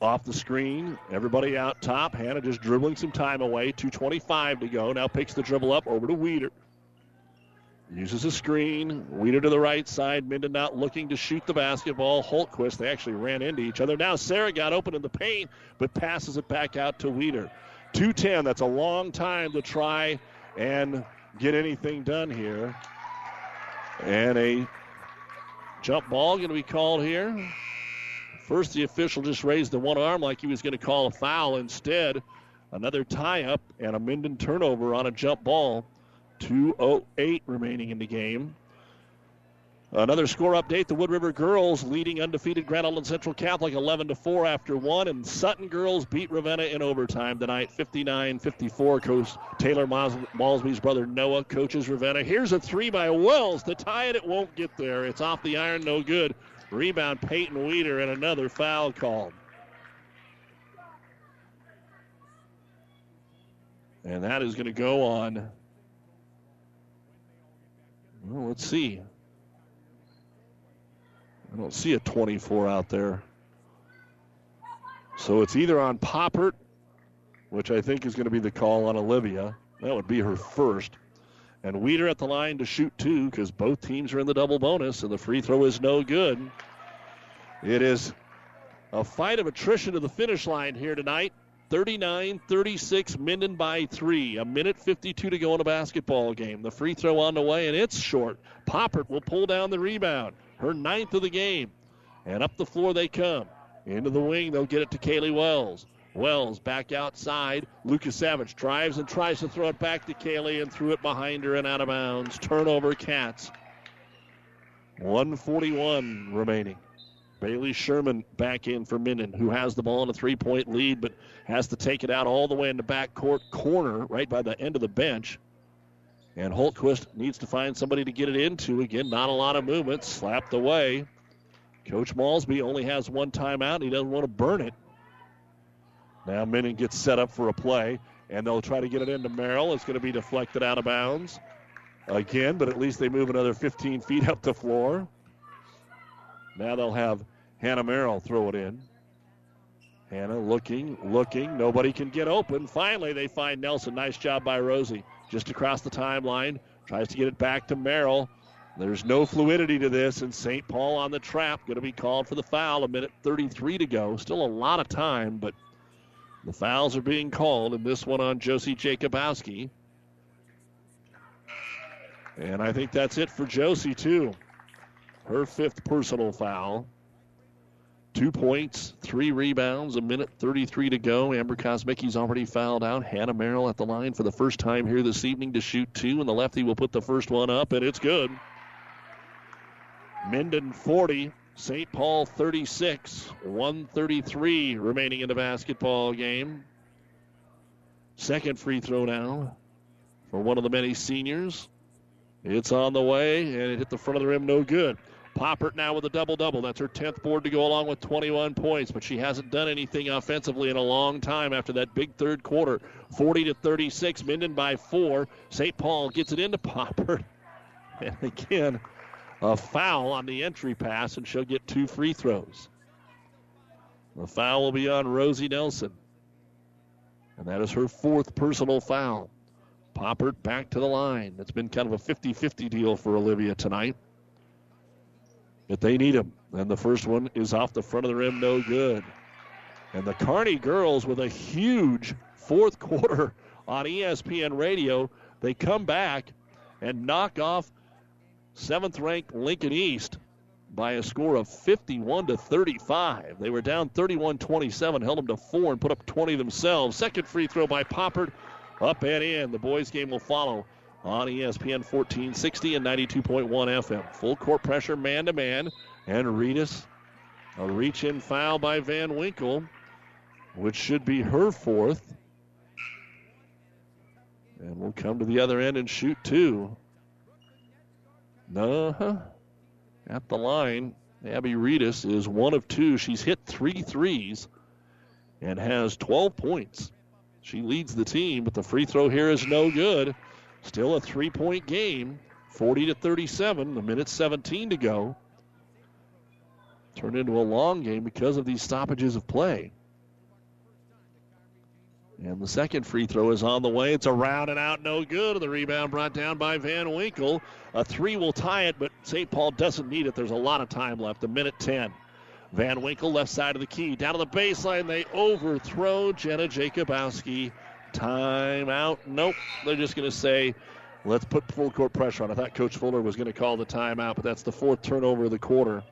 off the screen. Everybody out top. Hannah just dribbling some time away. 2.25 to go. Now picks the dribble up over to Weeder. Uses a screen. Weeder to the right side. Minden not looking to shoot the basketball. Holtquist, they actually ran into each other. Now Sarah got open in the paint, but passes it back out to Weeder. 210. That's a long time to try and get anything done here. And a jump ball going to be called here. First, the official just raised the one arm like he was going to call a foul. Instead, another tie up and a Minden turnover on a jump ball. 2.08 remaining in the game. Another score update: the Wood River girls leading undefeated Grand Island Central Catholic 11 to 4 after one, and Sutton girls beat Ravenna in overtime tonight, 59-54. Coach Taylor Malsby's brother Noah coaches Ravenna. Here's a three by Wells to tie it. It won't get there. It's off the iron, no good. Rebound Peyton Weeder and another foul called. And that is going to go on. Well, let's see. I don't see a 24 out there. So it's either on Poppert, which I think is going to be the call on Olivia. That would be her first. And Weeder at the line to shoot two because both teams are in the double bonus, and the free throw is no good. It is a fight of attrition to the finish line here tonight. 39 36, Minden by three. A minute 52 to go in a basketball game. The free throw on the way, and it's short. Poppert will pull down the rebound. Her ninth of the game. And up the floor they come. Into the wing, they'll get it to Kaylee Wells. Wells back outside. Lukasavage drives and tries to throw it back to Kaylee and threw it behind her and out of bounds. Turnover, Cats. 141 remaining. Bailey Sherman back in for Minden, who has the ball in a three point lead, but has to take it out all the way in the back corner, right by the end of the bench. And Holtquist needs to find somebody to get it into. Again, not a lot of movement. Slapped away. Coach Malsby only has one timeout. and He doesn't want to burn it. Now Minden gets set up for a play. And they'll try to get it into Merrill. It's going to be deflected out of bounds again, but at least they move another 15 feet up the floor. Now they'll have Hannah Merrill throw it in. Hannah looking, looking. Nobody can get open. Finally, they find Nelson. Nice job by Rosie. Just across the timeline. Tries to get it back to Merrill. There's no fluidity to this, and St. Paul on the trap. Going to be called for the foul. A minute 33 to go. Still a lot of time, but the fouls are being called, and this one on Josie Jacobowski. And I think that's it for Josie, too. Her fifth personal foul. Two points, three rebounds, a minute 33 to go. Amber Kosmicki's already fouled out. Hannah Merrill at the line for the first time here this evening to shoot two, and the lefty will put the first one up, and it's good. Minden 40, St. Paul 36, 133 remaining in the basketball game. Second free throw now for one of the many seniors. It's on the way, and it hit the front of the rim, no good. Poppert now with a double double. That's her 10th board to go along with 21 points, but she hasn't done anything offensively in a long time after that big third quarter. 40 to 36, Minden by four. St. Paul gets it into Poppert. And again, a foul on the entry pass, and she'll get two free throws. The foul will be on Rosie Nelson. And that is her fourth personal foul. Poppert back to the line. It's been kind of a 50 50 deal for Olivia tonight. But they need him. And the first one is off the front of the rim, no good. And the Kearney girls with a huge fourth quarter on ESPN radio. They come back and knock off seventh ranked Lincoln East by a score of 51 to 35. They were down 31 27, held them to four, and put up 20 themselves. Second free throw by Poppert, up and in. The boys' game will follow on ESPN 1460 and 92.1 FM. Full court pressure, man to man, and Reedus. A reach in foul by Van Winkle, which should be her fourth. And we'll come to the other end and shoot two. Uh-huh. At the line, Abby Reedus is one of two. She's hit three threes and has 12 points. She leads the team, but the free throw here is no good. Still a three point game, 40 to 37, a minute 17 to go. Turned into a long game because of these stoppages of play. And the second free throw is on the way. It's around and out, no good. The rebound brought down by Van Winkle. A three will tie it, but St. Paul doesn't need it. There's a lot of time left, a minute 10. Van Winkle, left side of the key. Down to the baseline, they overthrow Jenna Jacobowski. Timeout. Nope. They're just going to say, let's put full court pressure on. I thought Coach Fuller was going to call the timeout, but that's the fourth turnover of the quarter.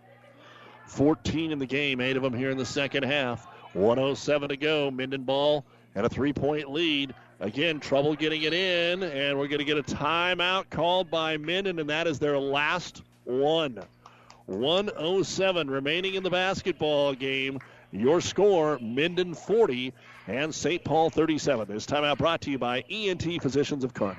14 in the game, eight of them here in the second half. 107 to go. Minden ball and a three point lead. Again, trouble getting it in, and we're going to get a timeout called by Minden, and that is their last one. 107 remaining in the basketball game. Your score, Minden 40 and St. Paul 37. This timeout brought to you by ENT Physicians of Kearney.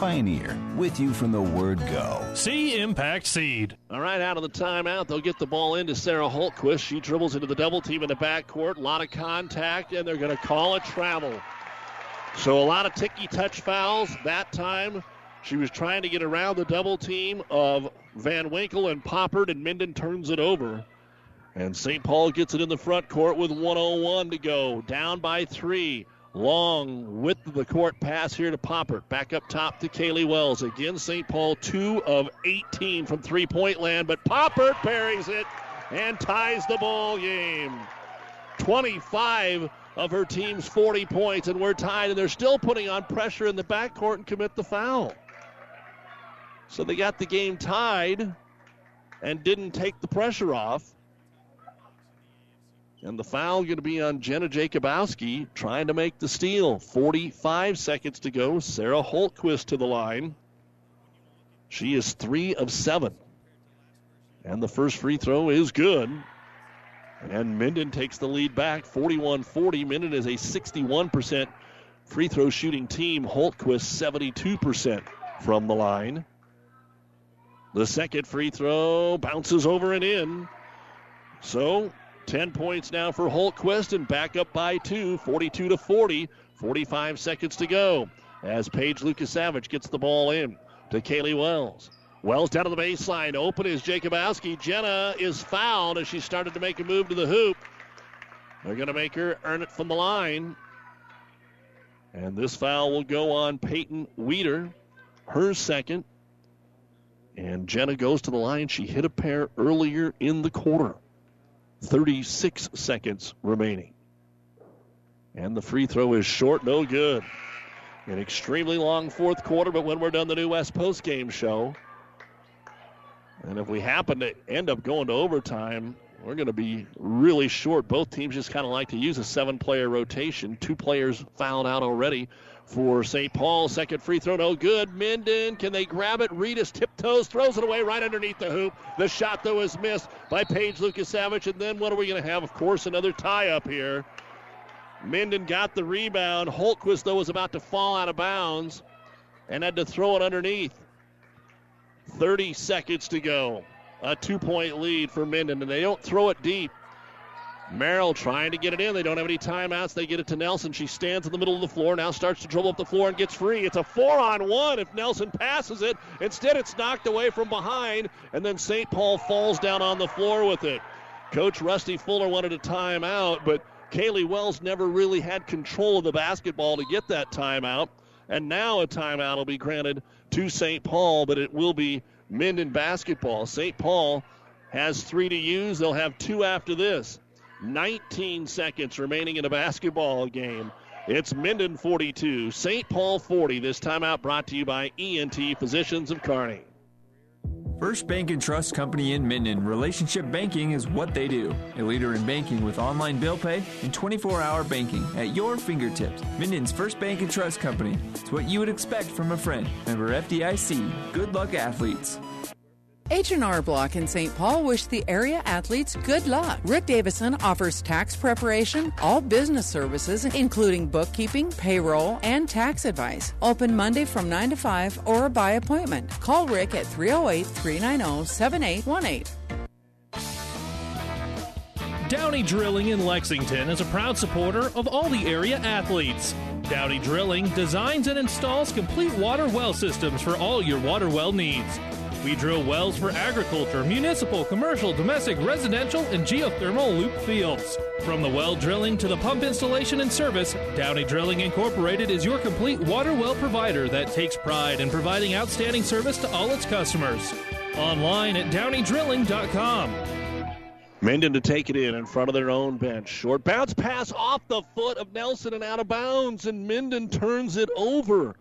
Pioneer, with you from the word go. See Impact Seed. All right, out of the timeout, they'll get the ball into Sarah Holtquist. She dribbles into the double team in the backcourt. A lot of contact, and they're going to call a travel. So a lot of ticky touch fouls. That time, she was trying to get around the double team of Van Winkle and Poppert, and Minden turns it over. And St. Paul gets it in the front court with 101 to go. Down by three. Long width of the court pass here to Popper. Back up top to Kaylee Wells. Again, St. Paul 2 of 18 from three point land, but Popper buries it and ties the ball game. 25 of her team's 40 points, and we're tied, and they're still putting on pressure in the backcourt and commit the foul. So they got the game tied and didn't take the pressure off. And the foul going to be on Jenna Jacobowski trying to make the steal. 45 seconds to go. Sarah Holtquist to the line. She is three of seven. And the first free throw is good. And Minden takes the lead back 41 40. Minden is a 61% free throw shooting team. Holtquist 72% from the line. The second free throw bounces over and in. So 10 points now for Holtquist and back up by two, 42 to 40. 45 seconds to go as Paige Lukasavage gets the ball in to Kaylee Wells. Wells down to the baseline. Open is Jacobowski. Jenna is fouled as she started to make a move to the hoop. They're going to make her earn it from the line. And this foul will go on Peyton Weeder, her second. And Jenna goes to the line. She hit a pair earlier in the quarter. 36 seconds remaining. And the free throw is short, no good. An extremely long fourth quarter, but when we're done the new West Post game show, and if we happen to end up going to overtime, we're going to be really short. Both teams just kind of like to use a seven player rotation. Two players fouled out already for St. Paul. Second free throw, no good. Minden, can they grab it? Reedus tiptoes, throws it away right underneath the hoop. The shot, though, is missed by Paige Lukasavage. And then what are we going to have? Of course, another tie up here. Minden got the rebound. Holtquist, though, was about to fall out of bounds and had to throw it underneath. 30 seconds to go. A two point lead for Minden, and they don't throw it deep. Merrill trying to get it in. They don't have any timeouts. They get it to Nelson. She stands in the middle of the floor, now starts to dribble up the floor and gets free. It's a four on one if Nelson passes it. Instead, it's knocked away from behind, and then St. Paul falls down on the floor with it. Coach Rusty Fuller wanted a timeout, but Kaylee Wells never really had control of the basketball to get that timeout. And now a timeout will be granted to St. Paul, but it will be Minden basketball. St. Paul has three to use. They'll have two after this. 19 seconds remaining in a basketball game. It's Minden 42, St. Paul 40. This timeout brought to you by ENT Physicians of Kearney. First Bank and Trust Company in Minden. Relationship banking is what they do. A leader in banking with online bill pay and 24 hour banking at your fingertips. Minden's First Bank and Trust Company. It's what you would expect from a friend. Member FDIC. Good luck, athletes. H&R Block in St. Paul wish the area athletes good luck. Rick Davison offers tax preparation, all business services, including bookkeeping, payroll, and tax advice. Open Monday from 9 to 5 or by appointment. Call Rick at 308 390 7818. Downey Drilling in Lexington is a proud supporter of all the area athletes. Downey Drilling designs and installs complete water well systems for all your water well needs. We drill wells for agriculture, municipal, commercial, domestic, residential, and geothermal loop fields. From the well drilling to the pump installation and service, Downey Drilling Incorporated is your complete water well provider that takes pride in providing outstanding service to all its customers. Online at downeydrilling.com. Minden to take it in in front of their own bench. Short bounce pass off the foot of Nelson and out of bounds, and Minden turns it over.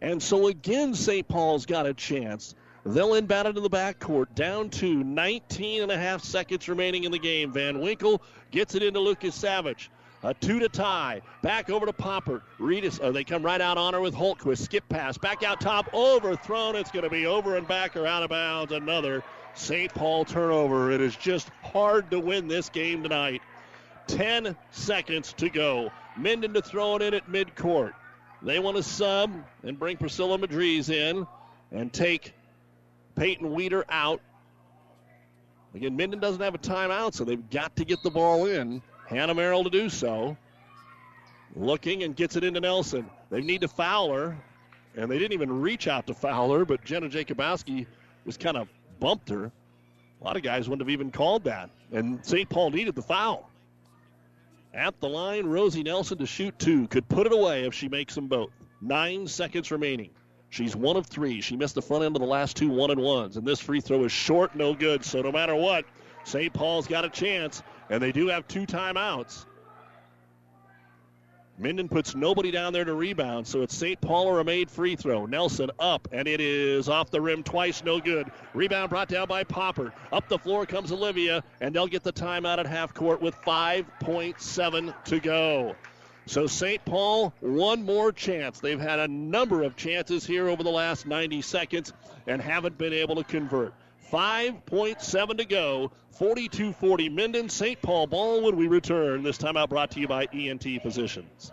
And so again, St. Paul's got a chance. They'll inbound into the backcourt, down to 19 and a half seconds remaining in the game. Van Winkle gets it into Lukasavage. A two to tie. Back over to Poppert. Reedus, oh, they come right out on her with Holtquist. Skip pass. Back out top. Overthrown. It's going to be over and back or out of bounds. Another St. Paul turnover. It is just hard to win this game tonight. 10 seconds to go. Minden to throw it in at midcourt. They want to sub and bring Priscilla Madriz in and take Peyton Weeder out. Again, Minden doesn't have a timeout, so they've got to get the ball in. Hannah Merrill to do so. Looking and gets it into Nelson. They need to foul her, and they didn't even reach out to foul her, but Jenna Jacobowski was kind of bumped her. A lot of guys wouldn't have even called that, and St. Paul needed the foul. At the line, Rosie Nelson to shoot two. Could put it away if she makes them both. Nine seconds remaining. She's one of three. She missed the front end of the last two one and ones. And this free throw is short, no good. So no matter what, St. Paul's got a chance. And they do have two timeouts. Minden puts nobody down there to rebound, so it's St. Paul or a made free throw. Nelson up, and it is off the rim twice, no good. Rebound brought down by Poppert. Up the floor comes Olivia, and they'll get the timeout at half court with 5.7 to go. So St. Paul, one more chance. They've had a number of chances here over the last 90 seconds and haven't been able to convert. 5.7 to go. 42 40 Minden, St. Paul ball when we return. This time out brought to you by ENT Physicians.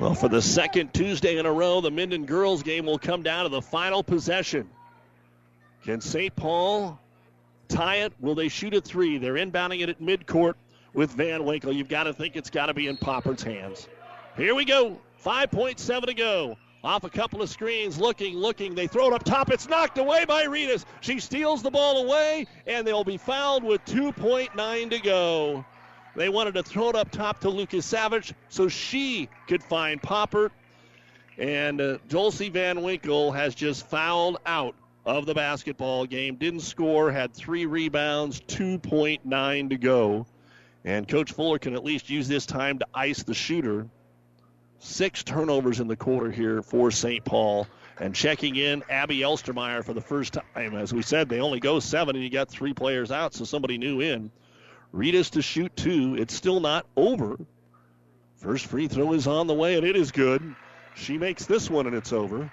Well, for the second Tuesday in a row, the Minden girls game will come down to the final possession. Can St. Paul tie it? Will they shoot a three? They're inbounding it at midcourt with Van Winkle. You've got to think it's got to be in Poppert's hands. Here we go. 5.7 to go. Off a couple of screens, looking, looking. They throw it up top. It's knocked away by Reedus. She steals the ball away, and they'll be fouled with 2.9 to go. They wanted to throw it up top to Lukasavage so she could find Poppert. And uh, Dulcie Van Winkle has just fouled out of the basketball game. Didn't score, had three rebounds, 2.9 to go. And Coach Fuller can at least use this time to ice the shooter. Six turnovers in the quarter here for St. Paul. And checking in, Abby Elstermeyer for the first time. As we said, they only go seven, and you got three players out, so somebody new in. Reedus to shoot two. It's still not over. First free throw is on the way, and it is good. She makes this one, and it's over.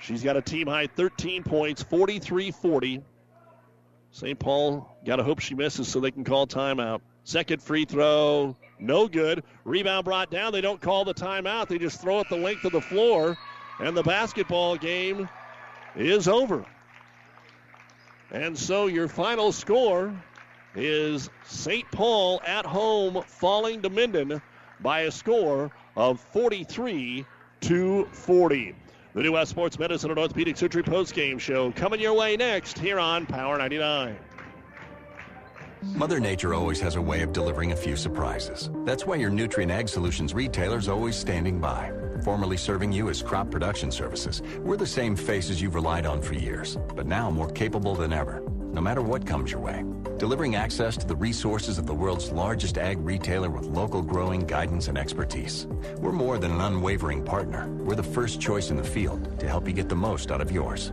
She's got a team high 13 points, 43 40. St. Paul got to hope she misses so they can call timeout. Second free throw, no good. Rebound brought down. They don't call the timeout, they just throw it the length of the floor, and the basketball game is over. And so your final score is St. Paul at home falling to Minden by a score of 43 to 40. The New West Sports Medicine and Orthopedic Surgery postgame show coming your way next here on Power 99. Mother Nature always has a way of delivering a few surprises. That's why your Nutrien Ag Solutions retailer's always standing by. Formerly serving you as crop production services, we're the same faces you've relied on for years, but now more capable than ever, no matter what comes your way. Delivering access to the resources of the world's largest ag retailer with local growing guidance and expertise. We're more than an unwavering partner. We're the first choice in the field to help you get the most out of yours.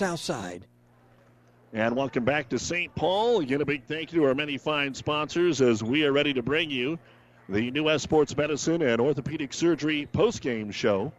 South Side. And welcome back to St. Paul. Again, a big thank you to our many fine sponsors as we are ready to bring you the New West Sports Medicine and Orthopedic Surgery postgame show.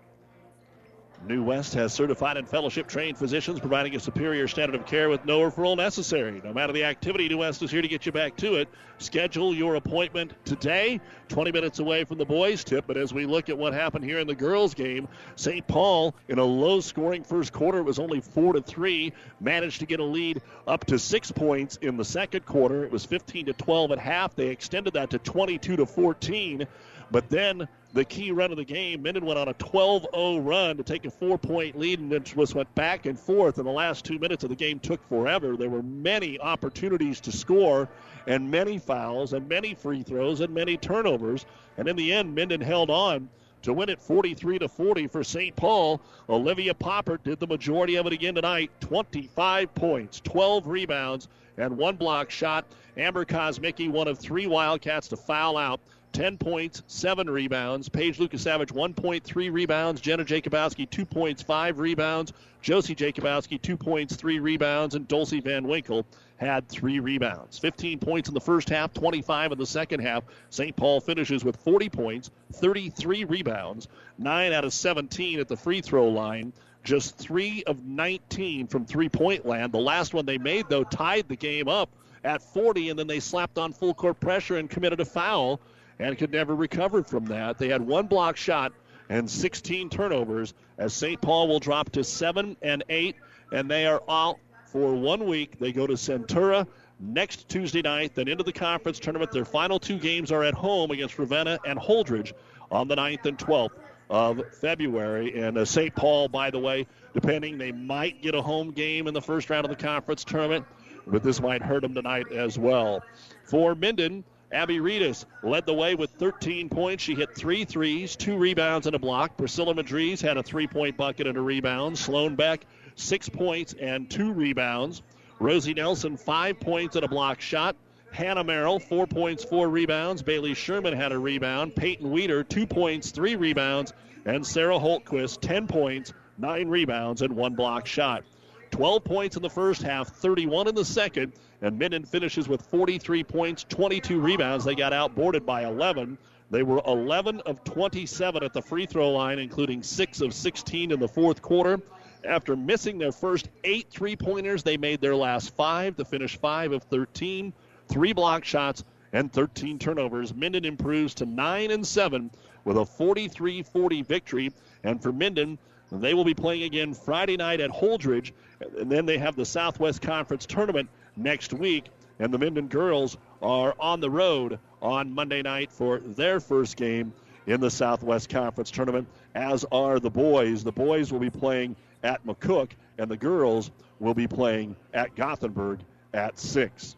New West has certified and fellowship trained physicians providing a superior standard of care with no referral necessary. No matter the activity, New West is here to get you back to it. Schedule your appointment today, 20 minutes away from the boys' tip. But as we look at what happened here in the girls' game, St. Paul, in a low scoring first quarter, it was only 4 to 3, managed to get a lead up to six points in the second quarter. It was 15 to 12 at half. They extended that to 22 to 14. But then the key run of the game. Minden went on a 12 0 run to take a four point lead and then just went back and forth. And the last two minutes of the game took forever. There were many opportunities to score, and many fouls, and many free throws, and many turnovers. And in the end, Minden held on to win it 43 to 40 for St. Paul. Olivia Poppert did the majority of it again tonight. 25 points, 12 rebounds, and one block shot. Amber Kosmicki, one of three Wildcats to foul out. 10 points, 7 rebounds. Paige Lukasavage, 1.3 rebounds. Jenna Jacobowski, 2 points, 5 rebounds. Josie Jacobowski, 2 points, 3 rebounds. And Dulcie Van Winkle had 3 rebounds. 15 points in the first half, 25 in the second half. St. Paul finishes with 40 points, 33 rebounds, 9 out of 17 at the free throw line. Just 3 of 19 from three point land. The last one they made, though, tied the game up at 40, and then they slapped on full court pressure and committed a foul and could never recover from that. They had one block shot and 16 turnovers as St. Paul will drop to 7 and 8 and they are out for one week. They go to Centura next Tuesday night, then into the conference tournament. Their final two games are at home against Ravenna and Holdrege on the 9th and 12th of February. And uh, St. Paul, by the way, depending, they might get a home game in the first round of the conference tournament, but this might hurt them tonight as well. For Minden, Abby Reedus led the way with 13 points. She hit three threes, two rebounds, and a block. Priscilla Madriz had a three point bucket and a rebound. Sloan Beck, six points and two rebounds. Rosie Nelson, five points and a block shot. Hannah Merrill, four points, four rebounds. Bailey Sherman had a rebound. Peyton Weeder, two points, three rebounds. And Sarah Holtquist, 10 points, nine rebounds, and one block shot. 12 points in the first half, 31 in the second. And Minden finishes with 43 points, 22 rebounds. They got outboarded by 11. They were 11 of 27 at the free throw line, including 6 of 16 in the fourth quarter. After missing their first eight three pointers, they made their last five to finish 5 of 13. Three block shots and 13 turnovers. Minden improves to 9 and 7 with a 43 40 victory. And for Minden, they will be playing again Friday night at Holdrege, and then they have the Southwest Conference tournament next week. And the Minden girls are on the road on Monday night for their first game in the Southwest Conference tournament, as are the boys. The boys will be playing at McCook, and the girls will be playing at Gothenburg at 6.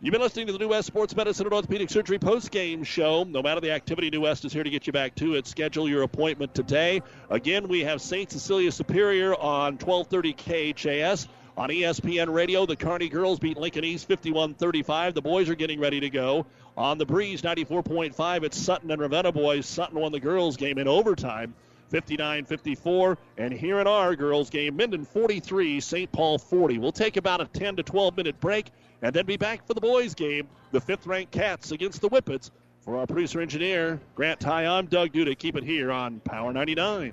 You've been listening to the New West Sports Medicine and Orthopedic Surgery post-game show. No matter the activity, New West is here to get you back to it. Schedule your appointment today. Again, we have St. Cecilia Superior on 1230 KHAS. On ESPN Radio, the Kearney girls beat Lincoln East 51 35. The boys are getting ready to go. On the Breeze 94.5, it's Sutton and Ravenna boys. Sutton won the girls game in overtime 59 54. And here in our girls game, Minden 43, St. Paul 40. We'll take about a 10 to 12 minute break and then be back for the boys game. The fifth ranked Cats against the Whippets. For our producer engineer, Grant Ty, I'm Doug Duda. Keep it here on Power 99.